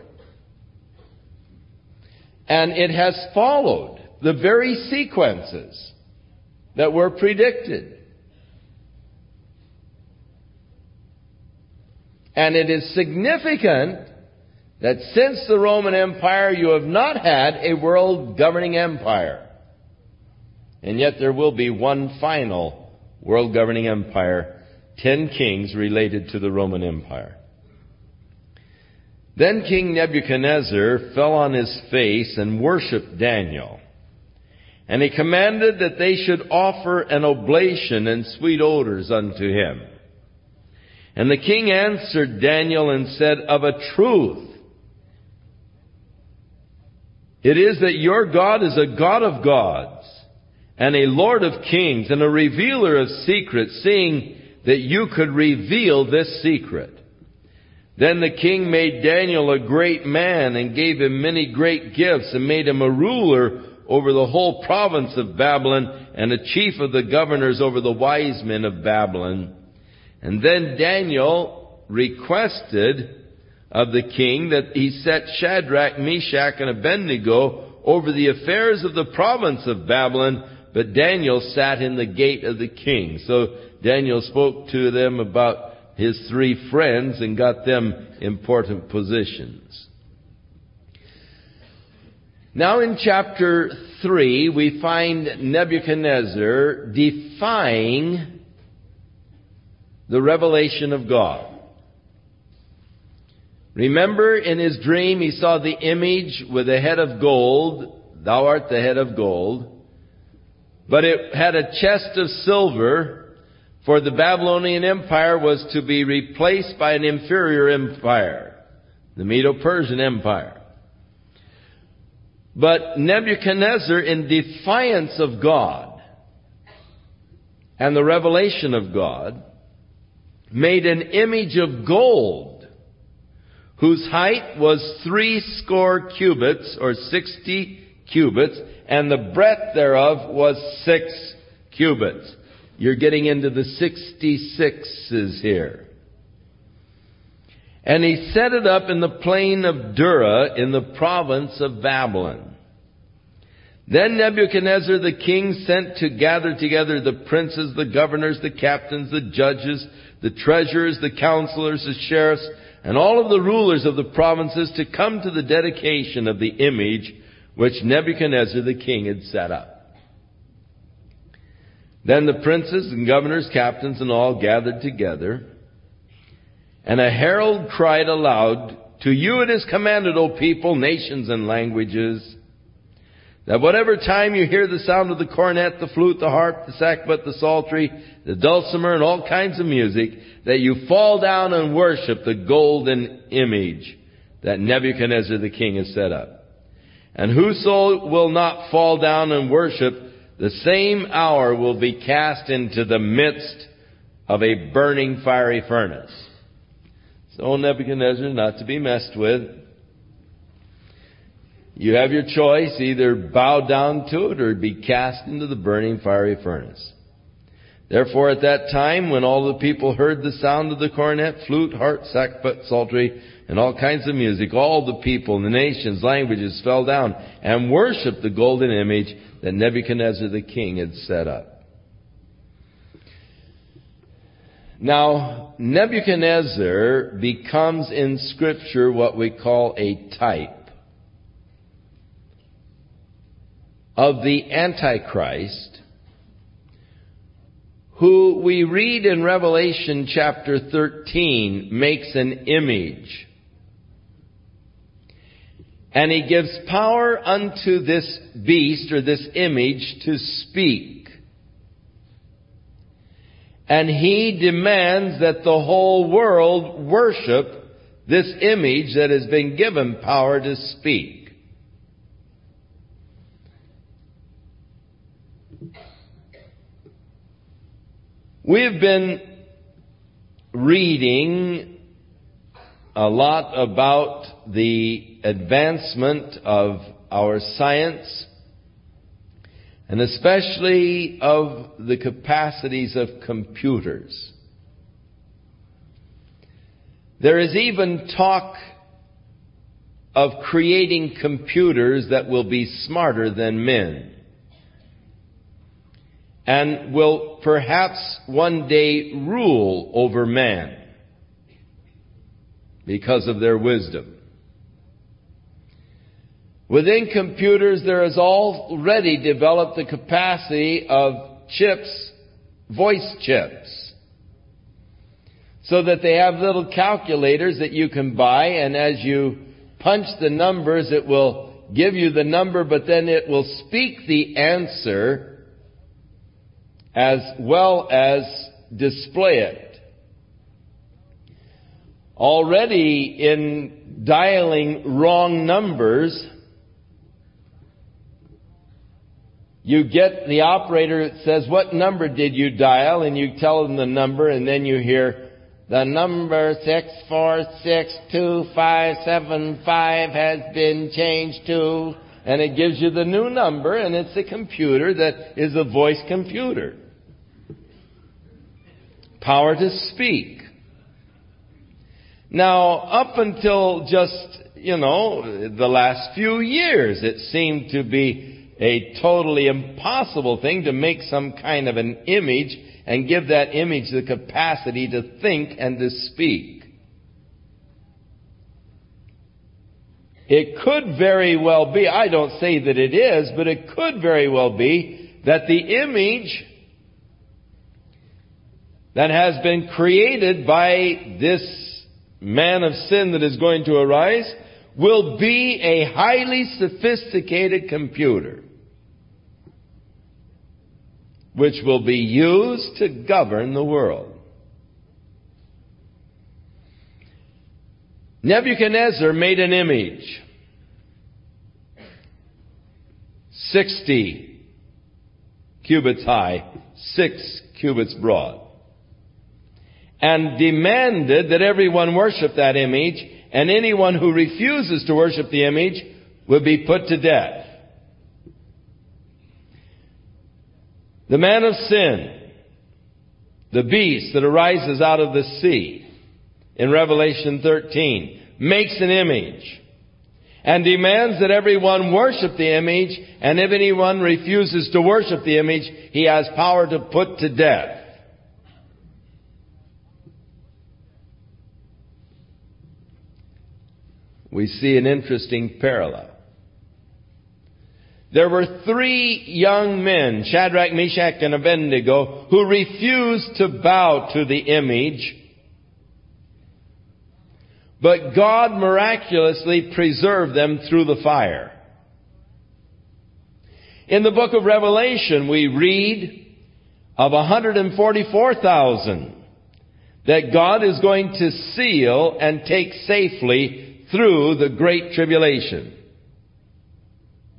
And it has followed the very sequences that were predicted. And it is significant that since the Roman Empire you have not had a world governing empire. And yet there will be one final world governing empire, ten kings related to the Roman Empire. Then King Nebuchadnezzar fell on his face and worshipped Daniel. And he commanded that they should offer an oblation and sweet odors unto him. And the king answered Daniel and said, Of a truth, it is that your God is a God of gods, and a Lord of kings, and a revealer of secrets, seeing that you could reveal this secret. Then the king made Daniel a great man and gave him many great gifts and made him a ruler over the whole province of Babylon and a chief of the governors over the wise men of Babylon. And then Daniel requested of the king that he set Shadrach, Meshach, and Abednego over the affairs of the province of Babylon, but Daniel sat in the gate of the king. So Daniel spoke to them about his three friends and got them important positions. Now in chapter 3, we find Nebuchadnezzar defying the revelation of God. Remember in his dream he saw the image with a head of gold, thou art the head of gold, but it had a chest of silver for the Babylonian Empire was to be replaced by an inferior empire, the Medo-Persian Empire. But Nebuchadnezzar, in defiance of God and the revelation of God, made an image of gold whose height was three score cubits or sixty cubits and the breadth thereof was six cubits. You're getting into the 66s here. And he set it up in the plain of Dura in the province of Babylon. Then Nebuchadnezzar the king sent to gather together the princes, the governors, the captains, the judges, the treasurers, the counselors, the sheriffs, and all of the rulers of the provinces to come to the dedication of the image which Nebuchadnezzar the king had set up. Then the princes and governors, captains, and all gathered together. And a herald cried aloud, To you it is commanded, O people, nations, and languages, that whatever time you hear the sound of the cornet, the flute, the harp, the sackbut, the psaltery, the dulcimer, and all kinds of music, that you fall down and worship the golden image that Nebuchadnezzar the king has set up. And whoso will not fall down and worship the same hour will be cast into the midst of a burning fiery furnace. So Nebuchadnezzar is not to be messed with. You have your choice, either bow down to it or be cast into the burning fiery furnace. Therefore at that time, when all the people heard the sound of the cornet, flute, harp, sackbut, psaltery, and all kinds of music, all the people, the nations, languages fell down and worshipped the golden image that Nebuchadnezzar the king had set up. Now, Nebuchadnezzar becomes in scripture what we call a type of the Antichrist, who we read in Revelation chapter 13 makes an image and he gives power unto this beast or this image to speak. And he demands that the whole world worship this image that has been given power to speak. We've been reading a lot about the advancement of our science and especially of the capacities of computers. There is even talk of creating computers that will be smarter than men and will perhaps one day rule over man because of their wisdom. Within computers, there has already developed the capacity of chips, voice chips. so that they have little calculators that you can buy and as you punch the numbers it will give you the number but then it will speak the answer as well as display it. Already in dialing wrong numbers, you get the operator that says, what number did you dial? And you tell them the number and then you hear, the number 6462575 has been changed to, and it gives you the new number and it's a computer that is a voice computer. Power to speak. Now, up until just, you know, the last few years, it seemed to be a totally impossible thing to make some kind of an image and give that image the capacity to think and to speak. It could very well be, I don't say that it is, but it could very well be that the image that has been created by this man of sin that is going to arise will be a highly sophisticated computer which will be used to govern the world. Nebuchadnezzar made an image. 60 cubits high, 6 cubits broad. And demanded that everyone worship that image, and anyone who refuses to worship the image will be put to death. The man of sin, the beast that arises out of the sea, in Revelation 13, makes an image and demands that everyone worship the image, and if anyone refuses to worship the image, he has power to put to death. We see an interesting parallel. There were three young men, Shadrach, Meshach, and Abednego, who refused to bow to the image. But God miraculously preserved them through the fire. In the book of Revelation, we read of 144,000 that God is going to seal and take safely through the great tribulation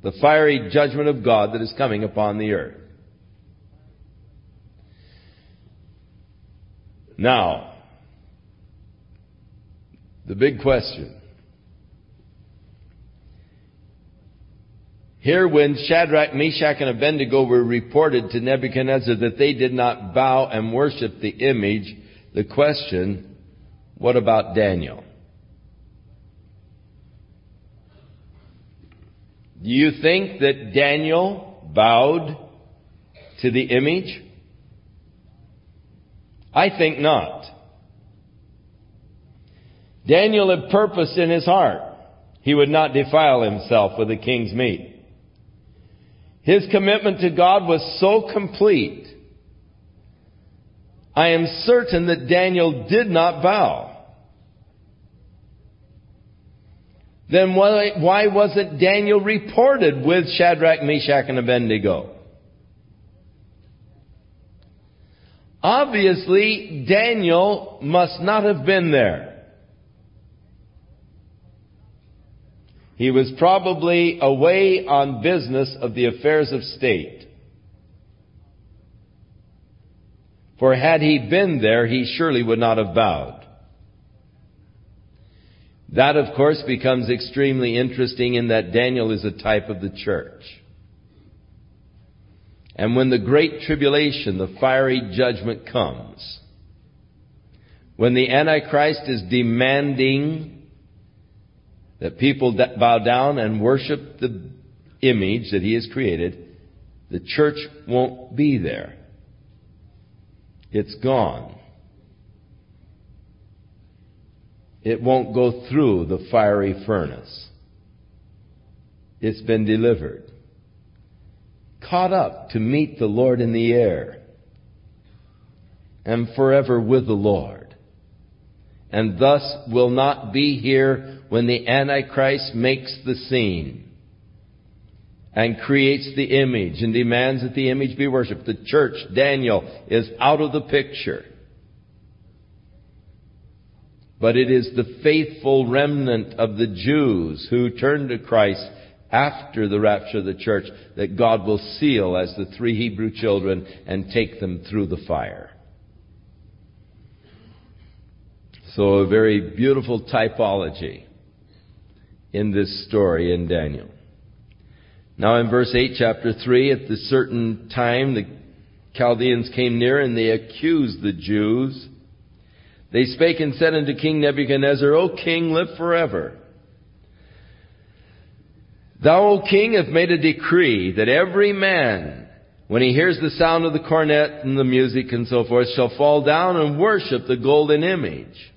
the fiery judgment of God that is coming upon the earth. Now, the big question. Here, when Shadrach, Meshach, and Abednego were reported to Nebuchadnezzar that they did not bow and worship the image, the question, what about Daniel? Do you think that Daniel bowed to the image? I think not. Daniel had purpose in his heart. He would not defile himself with the king's meat. His commitment to God was so complete. I am certain that Daniel did not bow. Then why, why wasn't Daniel reported with Shadrach, Meshach, and Abednego? Obviously, Daniel must not have been there. He was probably away on business of the affairs of state. For had he been there, he surely would not have bowed. That, of course, becomes extremely interesting in that Daniel is a type of the church. And when the great tribulation, the fiery judgment comes, when the Antichrist is demanding that people bow down and worship the image that he has created, the church won't be there. It's gone. It won't go through the fiery furnace. It's been delivered. Caught up to meet the Lord in the air. And forever with the Lord. and thus will not be here when the Antichrist makes the scene and creates the image and demands that the image be worshipped. The church, Daniel, is out of the picture. But it is the faithful remnant of the Jews who turn to Christ after the rapture of the church that God will seal as the three Hebrew children and take them through the fire. So a very beautiful typology in this story in Daniel. Now in verse 8, chapter 3, at the certain time the Chaldeans came near and they accused the Jews. They spake and said unto King Nebuchadnezzar, O king, live forever. Thou, O king, hast made a decree that every man, when he hears the sound of the cornet and the music and so forth, shall fall down and worship the golden image.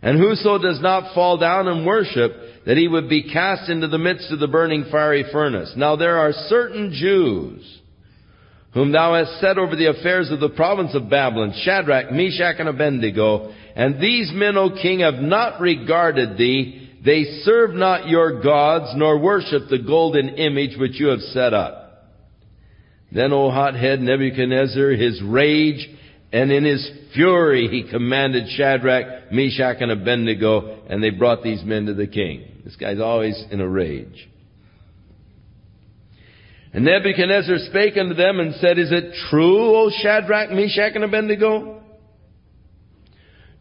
And whoso does not fall down and worship, that he would be cast into the midst of the burning fiery furnace. Now there are certain Jews whom thou hast set over the affairs of the province of Babylon, Shadrach, Meshach, and Abednego, and these men, O king, have not regarded thee. They serve not your gods, nor worship the golden image which you have set up. Then, O hothead Nebuchadnezzar, his rage and in his fury, he commanded Shadrach, Meshach, and Abednego, and they brought these men to the king. This guy's always in a rage. And Nebuchadnezzar spake unto them and said, Is it true, O Shadrach, Meshach, and Abednego?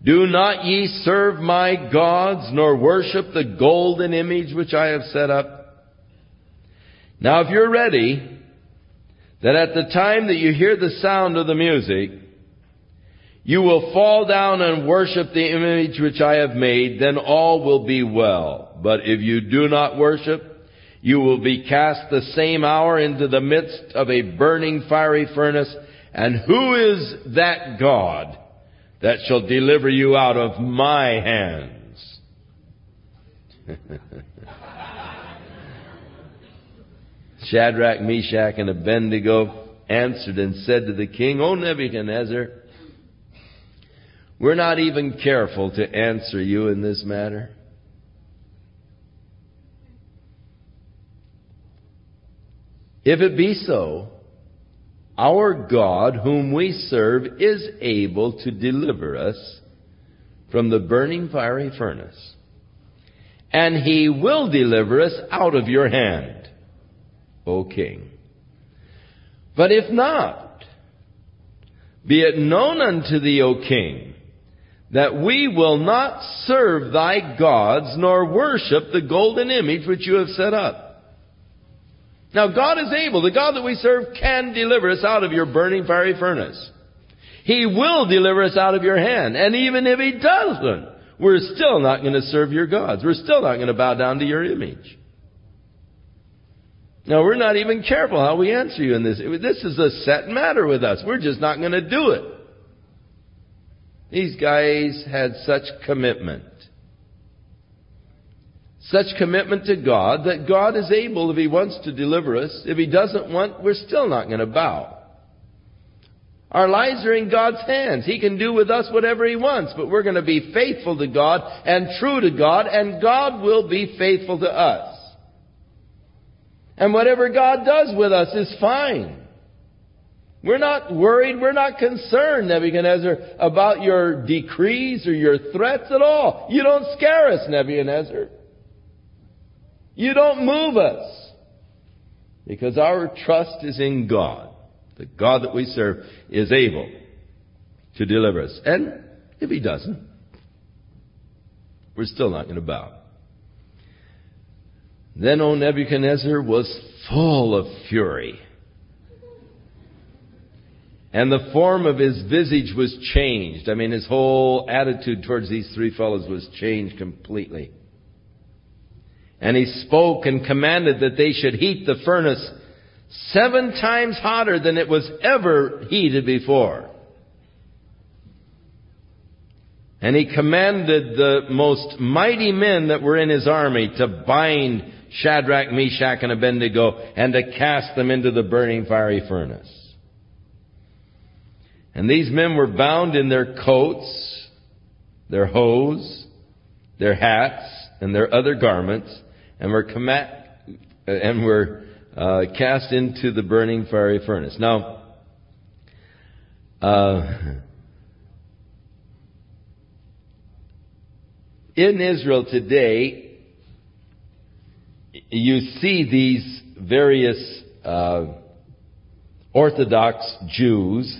Do not ye serve my gods, nor worship the golden image which I have set up? Now if you're ready, that at the time that you hear the sound of the music, you will fall down and worship the image which I have made, then all will be well. But if you do not worship, you will be cast the same hour into the midst of a burning fiery furnace. And who is that God that shall deliver you out of my hands? Shadrach, Meshach, and Abednego answered and said to the king, O Nebuchadnezzar, we're not even careful to answer you in this matter. If it be so, our God, whom we serve, is able to deliver us from the burning fiery furnace. And he will deliver us out of your hand, O king. But if not, be it known unto thee, O king, that we will not serve thy gods nor worship the golden image which you have set up. Now God is able, the God that we serve can deliver us out of your burning fiery furnace. He will deliver us out of your hand. And even if He doesn't, we're still not going to serve your gods. We're still not going to bow down to your image. Now we're not even careful how we answer you in this. This is a set matter with us. We're just not going to do it. These guys had such commitment. Such commitment to God that God is able, if He wants to deliver us, if He doesn't want, we're still not going to bow. Our lives are in God's hands. He can do with us whatever He wants, but we're going to be faithful to God and true to God, and God will be faithful to us. And whatever God does with us is fine. We're not worried, we're not concerned, Nebuchadnezzar, about your decrees or your threats at all. You don't scare us, Nebuchadnezzar. You don't move us. Because our trust is in God. The God that we serve is able to deliver us. And if He doesn't, we're still not going to bow. Then, O Nebuchadnezzar was full of fury and the form of his visage was changed. I mean, his whole attitude towards these three fellows was changed completely. And he spoke and commanded that they should heat the furnace seven times hotter than it was ever heated before. And he commanded the most mighty men that were in his army to bind Shadrach, Meshach, and Abednego and to cast them into the burning fiery furnace. And these men were bound in their coats their hose, their hats, and their other garments, and were, comma- and were uh, cast into the burning fiery furnace. Now, uh, in Israel today, you see these various uh, Orthodox Jews,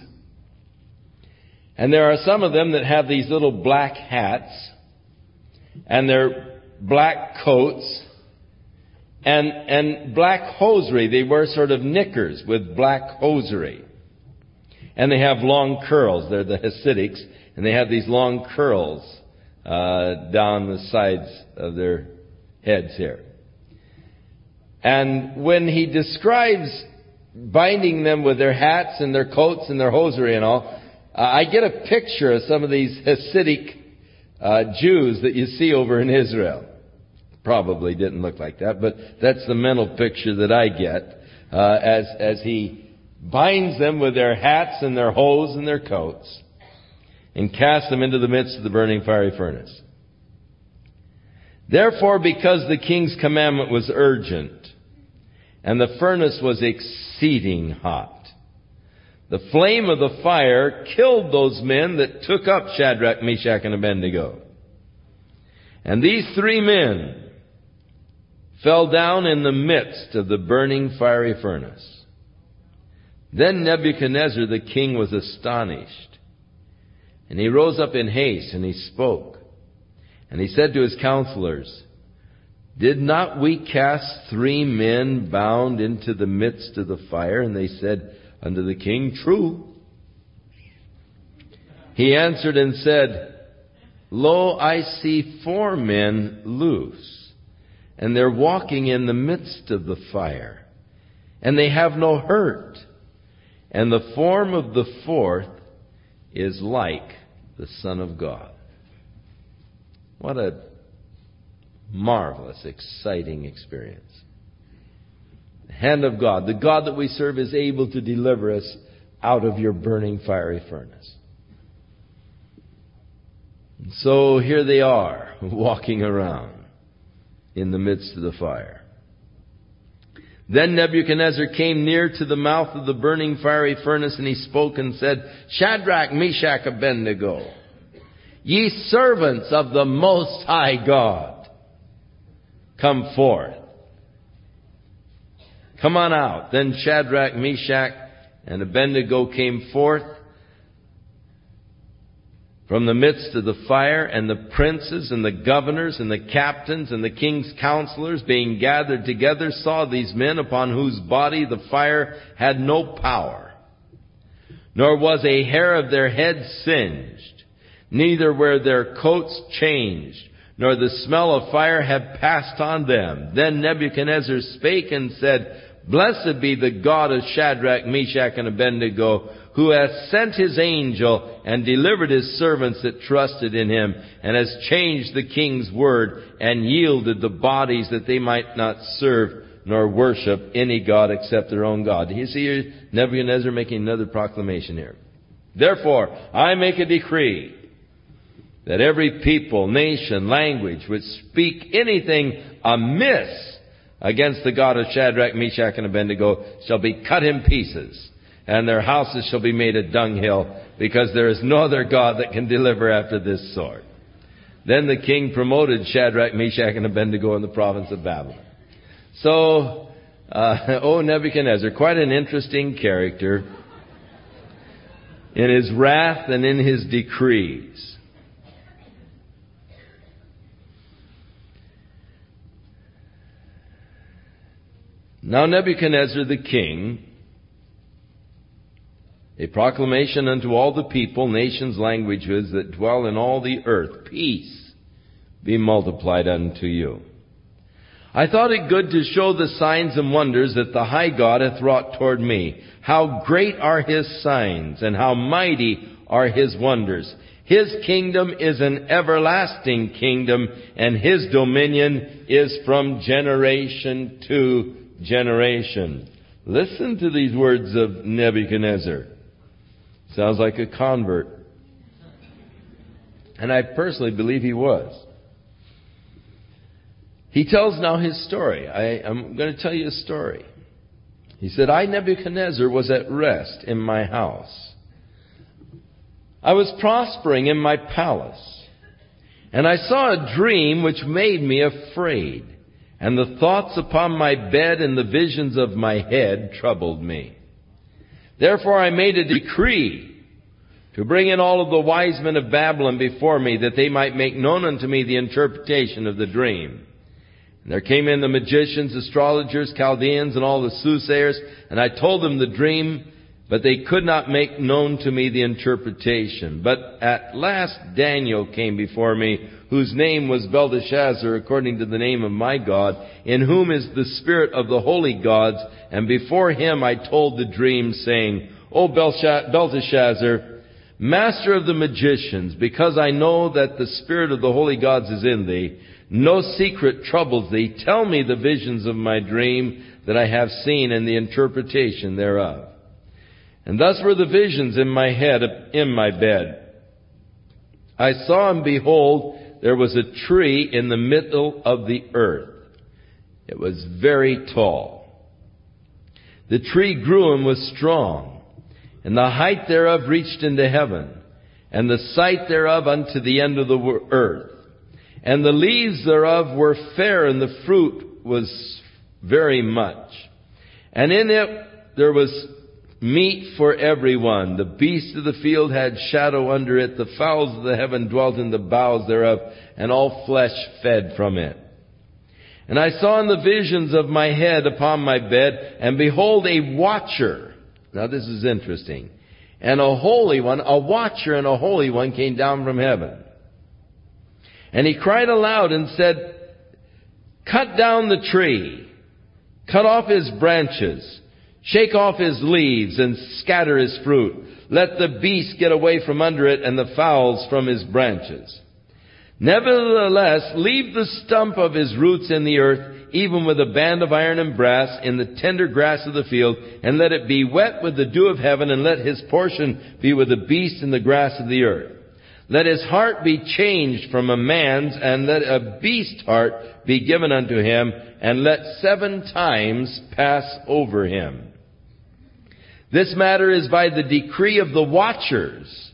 and there are some of them that have these little black hats, and their black coats, and, and black hosiery. They wear sort of knickers with black hosiery. And they have long curls. They're the Hasidics, and they have these long curls uh, down the sides of their heads here. And when he describes binding them with their hats and their coats and their hosiery and all, uh, I get a picture of some of these Hasidic uh, Jews that you see over in Israel. Probably didn't look like that, but that's the mental picture that I get uh, as as he binds them with their hats and their hose and their coats and casts them into the midst of the burning fiery furnace. Therefore, because the king's commandment was urgent, and the furnace was exceeding hot, the flame of the fire killed those men that took up Shadrach, Meshach, and Abednego. And these three men fell down in the midst of the burning fiery furnace. Then Nebuchadnezzar the king was astonished and he rose up in haste and he spoke. And he said to his counselors, Did not we cast three men bound into the midst of the fire? And they said unto the king, True. He answered and said, Lo, I see four men loose, and they're walking in the midst of the fire, and they have no hurt. And the form of the fourth is like the Son of God. What a marvelous, exciting experience. The hand of God, the God that we serve is able to deliver us out of your burning fiery furnace. And so here they are, walking around in the midst of the fire. Then Nebuchadnezzar came near to the mouth of the burning fiery furnace, and he spoke and said, Shadrach, Meshach, Abednego, ye servants of the Most High God, come forth. Come on out. Then Shadrach, Meshach, and Abednego came forth from the midst of the fire, and the princes and the governors and the captains and the king's counselors being gathered together saw these men upon whose body the fire had no power, nor was a hair of their head singed, neither were their coats changed, nor the smell of fire had passed on them. Then Nebuchadnezzar spake and said, Blessed be the God of Shadrach, Meshach, and Abednego, who hath sent his angel and delivered his servants that trusted in him, and has changed the king's word and yielded the bodies that they might not serve nor worship any god except their own God. Do you see here Nebuchadnezzar making another proclamation here? Therefore, I make a decree that every people, nation, language which speak anything amiss against the God of Shadrach, Meshach, and Abednego shall be cut in pieces and their houses shall be made a dunghill, because there is no other God that can deliver after this sort. Then the king promoted Shadrach, Meshach, and Abednego in the province of Babylon. So, uh, oh Nebuchadnezzar, quite an interesting character in his wrath and in his decrees. Now Nebuchadnezzar the king a proclamation unto all the people, nations, languages that dwell in all the earth. Peace be multiplied unto you. I thought it good to show the signs and wonders that the high God hath wrought toward me. How great are his signs, and how mighty are his wonders. His kingdom is an everlasting kingdom, and his dominion is from generation to generation. Listen to these words of Nebuchadnezzar. Sounds like a convert. And I personally believe he was. He tells now his story. I, am going to tell you a story. He said, I, Nebuchadnezzar, was at rest in my house. I was prospering in my palace. And I saw a dream which made me afraid. And the thoughts upon my bed and the visions of my head troubled me. Therefore I made a decree to bring in all of the wise men of Babylon before me, that they might make known unto me the interpretation of the dream. And there came in the magicians, astrologers, Chaldeans, and all the soothsayers, and I told them the dream, but they could not make known to me the interpretation. But at last Daniel came before me, whose name was Belteshazzar, according to the name of my God, in whom is the spirit of the holy gods, and before him I told the dream, saying, O Belteshazzar, Master of the magicians, because I know that the spirit of the holy gods is in thee, no secret troubles thee. Tell me the visions of my dream that I have seen and the interpretation thereof. And thus were the visions in my head, in my bed. I saw and behold, there was a tree in the middle of the earth. It was very tall. The tree grew and was strong and the height thereof reached into heaven, and the sight thereof unto the end of the earth. And the leaves thereof were fair, and the fruit was very much. And in it there was meat for everyone. The beasts of the field had shadow under it. The fowls of the heaven dwelt in the boughs thereof, and all flesh fed from it. And I saw in the visions of my head upon my bed, and behold, a watcher now this is interesting. And a holy one, a watcher and a holy one came down from heaven. And he cried aloud and said, Cut down the tree, cut off his branches, shake off his leaves and scatter his fruit. Let the beast get away from under it and the fowls from his branches. Nevertheless, leave the stump of his roots in the earth even with a band of iron and brass in the tender grass of the field, and let it be wet with the dew of heaven, and let his portion be with the beast in the grass of the earth. Let his heart be changed from a man's, and let a beast heart be given unto him, and let seven times pass over him. This matter is by the decree of the watchers,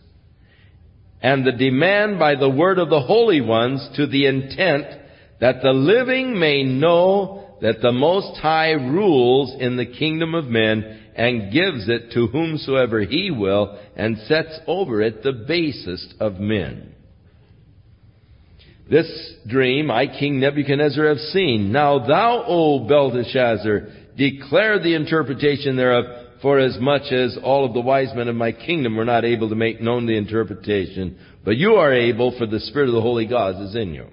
and the demand by the word of the holy ones to the intent that the living may know that the Most High rules in the kingdom of men and gives it to whomsoever he will and sets over it the basest of men. This dream I, King Nebuchadnezzar, have seen. Now thou, O Belteshazzar, declare the interpretation thereof, for as much as all of the wise men of my kingdom were not able to make known the interpretation, but you are able, for the Spirit of the holy gods is in you.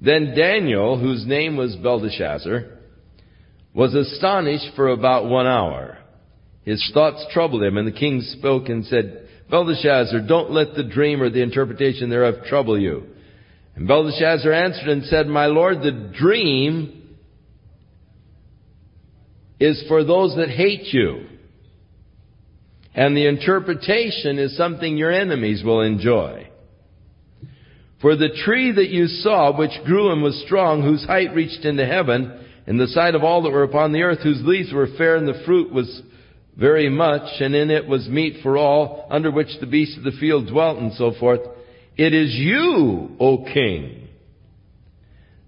Then Daniel, whose name was Belteshazzar, was astonished for about one hour. His thoughts troubled him, and the king spoke and said, Belteshazzar, don't let the dream or the interpretation thereof trouble you. And Belteshazzar answered and said, My lord, the dream is for those that hate you. And the interpretation is something your enemies will enjoy. For the tree that you saw, which grew and was strong, whose height reached into heaven, in the sight of all that were upon the earth, whose leaves were fair, and the fruit was very much, and in it was meat for all, under which the beasts of the field dwelt, and so forth. It is you, O king,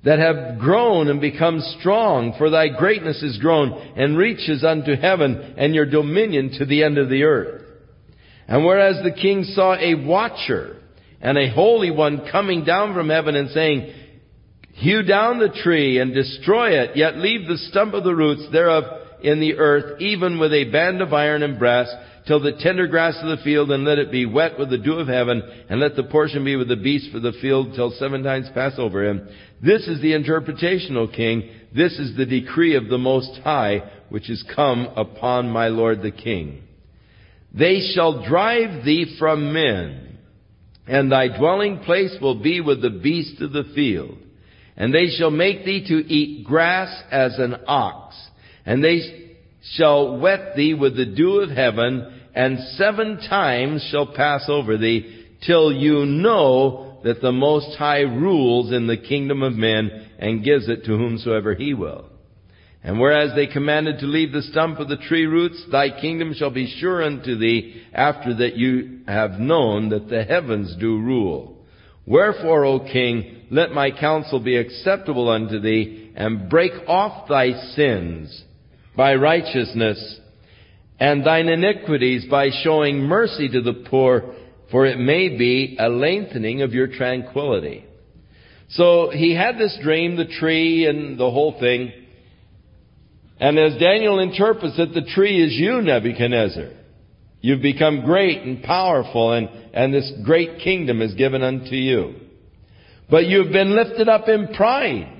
that have grown and become strong, for thy greatness is grown, and reaches unto heaven, and your dominion to the end of the earth. And whereas the king saw a watcher, and a holy one coming down from heaven and saying, Hew down the tree and destroy it, yet leave the stump of the roots thereof in the earth, even with a band of iron and brass, till the tender grass of the field, and let it be wet with the dew of heaven, and let the portion be with the beasts for the field, till seven times pass over him. This is the interpretation, O king. This is the decree of the Most High, which is come upon my Lord the king. They shall drive thee from men, and thy dwelling place will be with the beasts of the field. And they shall make thee to eat grass as an ox, and they shall wet thee with the dew of heaven, and seven times shall pass over thee, till you know that the Most High rules in the kingdom of men and gives it to whomsoever he will. And whereas they commanded to leave the stump of the tree roots, thy kingdom shall be sure unto thee after that you have known that the heavens do rule. Wherefore, O king, let my counsel be acceptable unto thee, and break off thy sins by righteousness, and thine iniquities by showing mercy to the poor, for it may be a lengthening of your tranquility. So he had this dream, the tree and the whole thing. And as Daniel interprets it, the tree is you, Nebuchadnezzar. You've become great and powerful and, and this great kingdom is given unto you. But you've been lifted up in pride.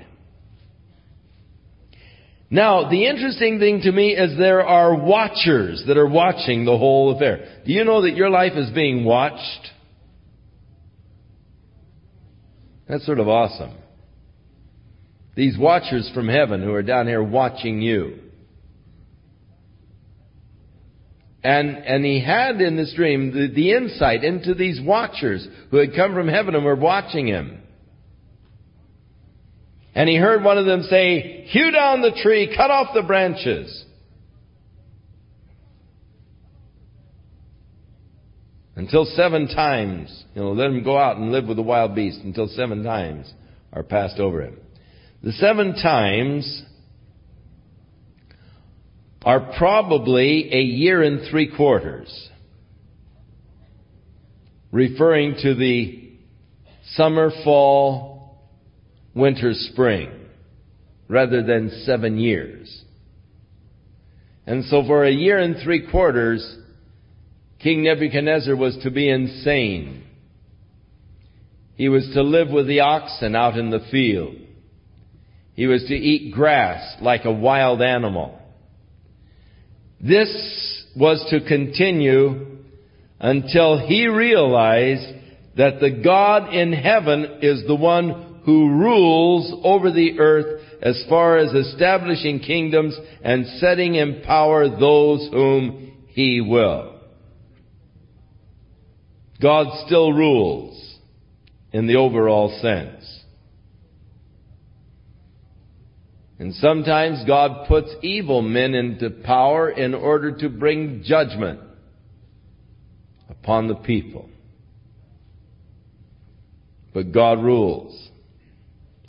Now, the interesting thing to me is there are watchers that are watching the whole affair. Do you know that your life is being watched? That's sort of awesome. These watchers from heaven who are down here watching you. And, and he had in this dream the, the insight into these watchers who had come from heaven and were watching him. And he heard one of them say, hew down the tree, cut off the branches. Until seven times, you know, let him go out and live with the wild beast until seven times are passed over him. The seven times are probably a year and three quarters, referring to the summer, fall, winter, spring, rather than seven years. And so for a year and three quarters, King Nebuchadnezzar was to be insane. He was to live with the oxen out in the field. He was to eat grass like a wild animal. This was to continue until he realized that the God in heaven is the one who rules over the earth as far as establishing kingdoms and setting in power those whom he will. God still rules in the overall sense. And sometimes God puts evil men into power in order to bring judgment upon the people. But God rules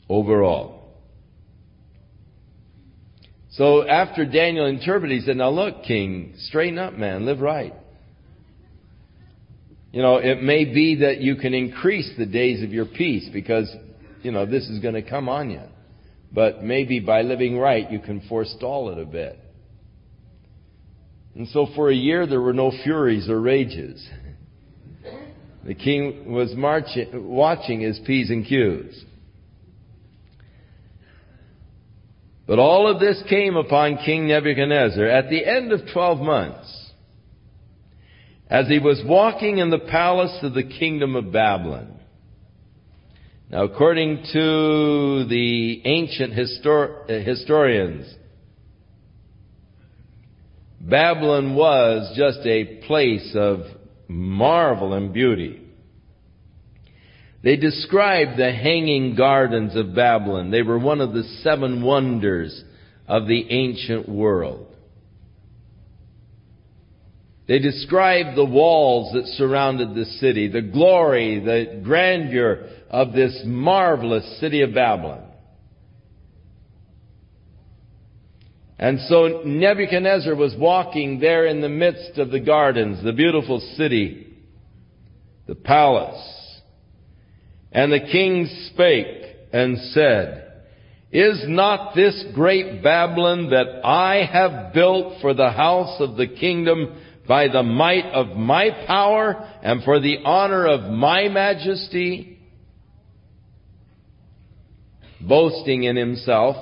overall. So after Daniel interpreted, he said, Now look, king, straighten up, man, live right. You know, it may be that you can increase the days of your peace because, you know, this is going to come on you. But maybe by living right, you can forestall it a bit. And so for a year, there were no furies or rages. The king was marching, watching his P's and Q's. But all of this came upon King Nebuchadnezzar at the end of 12 months, as he was walking in the palace of the kingdom of Babylon. Now, according to the ancient histor- uh, historians, Babylon was just a place of marvel and beauty. They described the hanging gardens of Babylon. They were one of the seven wonders of the ancient world. They described the walls that surrounded the city, the glory, the grandeur of this marvelous city of Babylon. And so Nebuchadnezzar was walking there in the midst of the gardens, the beautiful city, the palace. And the king spake and said, Is not this great Babylon that I have built for the house of the kingdom by the might of my power and for the honor of my majesty, boasting in himself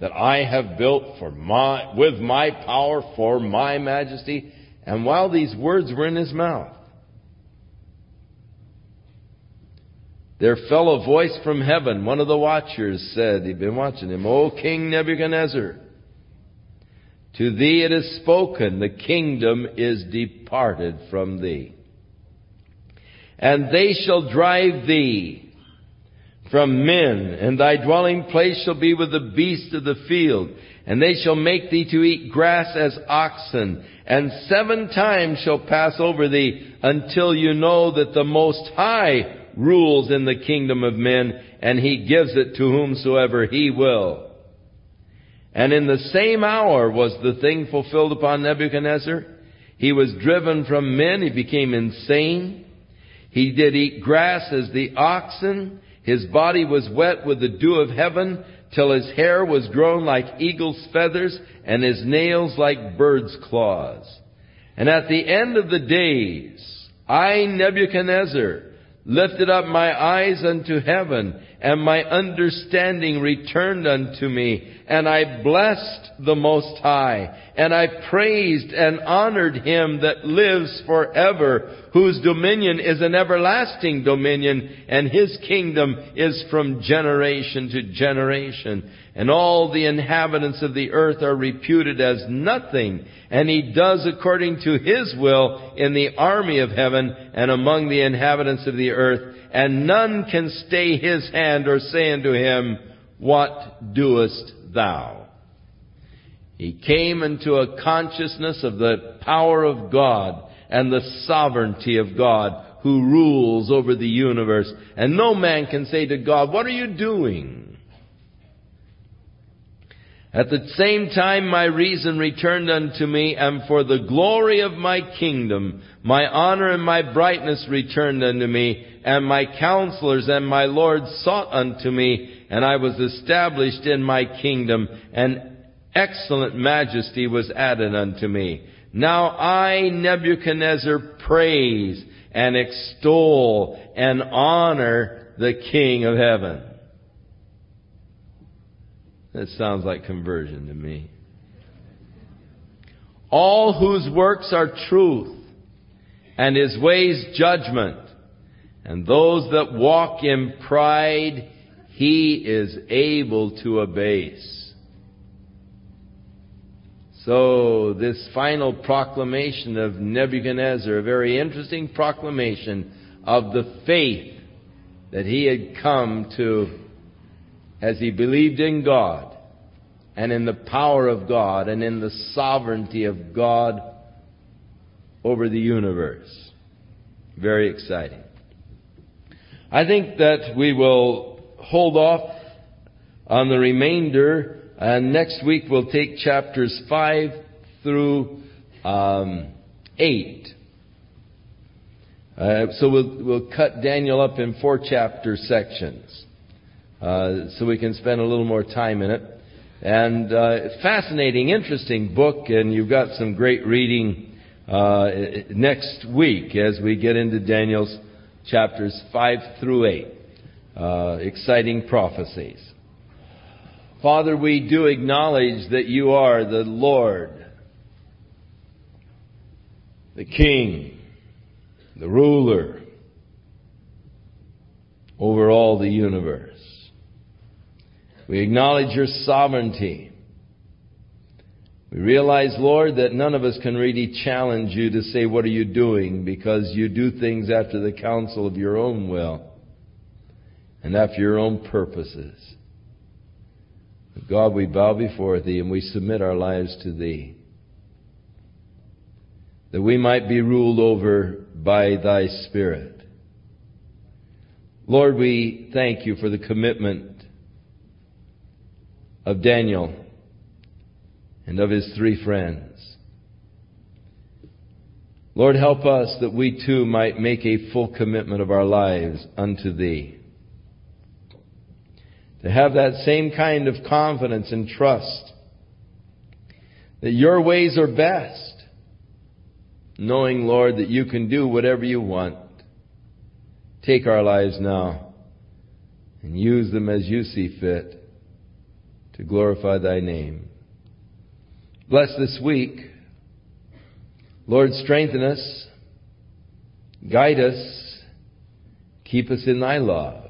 that I have built for my, with my power for my majesty. And while these words were in his mouth, there fell a voice from heaven. One of the watchers said, he'd been watching him, O King Nebuchadnezzar, to thee it is spoken, the kingdom is departed from thee. and they shall drive thee from men, and thy dwelling place shall be with the beasts of the field, and they shall make thee to eat grass as oxen, and seven times shall pass over thee until you know that the Most High rules in the kingdom of men, and he gives it to whomsoever he will. And in the same hour was the thing fulfilled upon Nebuchadnezzar. He was driven from men, he became insane. He did eat grass as the oxen. His body was wet with the dew of heaven till his hair was grown like eagle's feathers and his nails like bird's claws. And at the end of the days, I, Nebuchadnezzar, lifted up my eyes unto heaven, and my understanding returned unto me, and I blessed the Most High, and I praised and honored him that lives forever, whose dominion is an everlasting dominion, and his kingdom is from generation to generation. And all the inhabitants of the earth are reputed as nothing, and he does according to his will in the army of heaven and among the inhabitants of the earth, and none can stay his hand or say unto him, What doest thou? He came into a consciousness of the power of God and the sovereignty of God who rules over the universe. And no man can say to God, What are you doing? At the same time my reason returned unto me, and for the glory of my kingdom, my honor and my brightness returned unto me, and my counselors and my lords sought unto me, and I was established in my kingdom, and excellent majesty was added unto me. Now I, Nebuchadnezzar, praise and extol and honor the King of heaven. That sounds like conversion to me. All whose works are truth, and his ways judgment, and those that walk in pride, he is able to abase. So, this final proclamation of Nebuchadnezzar, a very interesting proclamation of the faith that he had come to as he believed in God and in the power of God and in the sovereignty of God over the universe. Very exciting. I think that we will hold off on the remainder and next week we'll take chapters 5 through um, 8. Uh, so we'll, we'll cut Daniel up in four chapter sections uh, so we can spend a little more time in it. And uh, fascinating, interesting book, and you've got some great reading uh, next week as we get into Daniel's chapters 5 through 8. Uh, exciting prophecies. Father, we do acknowledge that you are the Lord, the King, the ruler over all the universe. We acknowledge your sovereignty. We realize, Lord, that none of us can really challenge you to say, what are you doing? Because you do things after the counsel of your own will and after your own purposes. God, we bow before thee and we submit our lives to thee. That we might be ruled over by thy Spirit. Lord, we thank you for the commitment of Daniel and of his three friends. Lord, help us that we too might make a full commitment of our lives unto Thee. To have that same kind of confidence and trust that Your ways are best, knowing, Lord, that You can do whatever You want. Take our lives now and use them as You see fit to glorify thy name. Bless this week. Lord, strengthen us, guide us, keep us in thy love.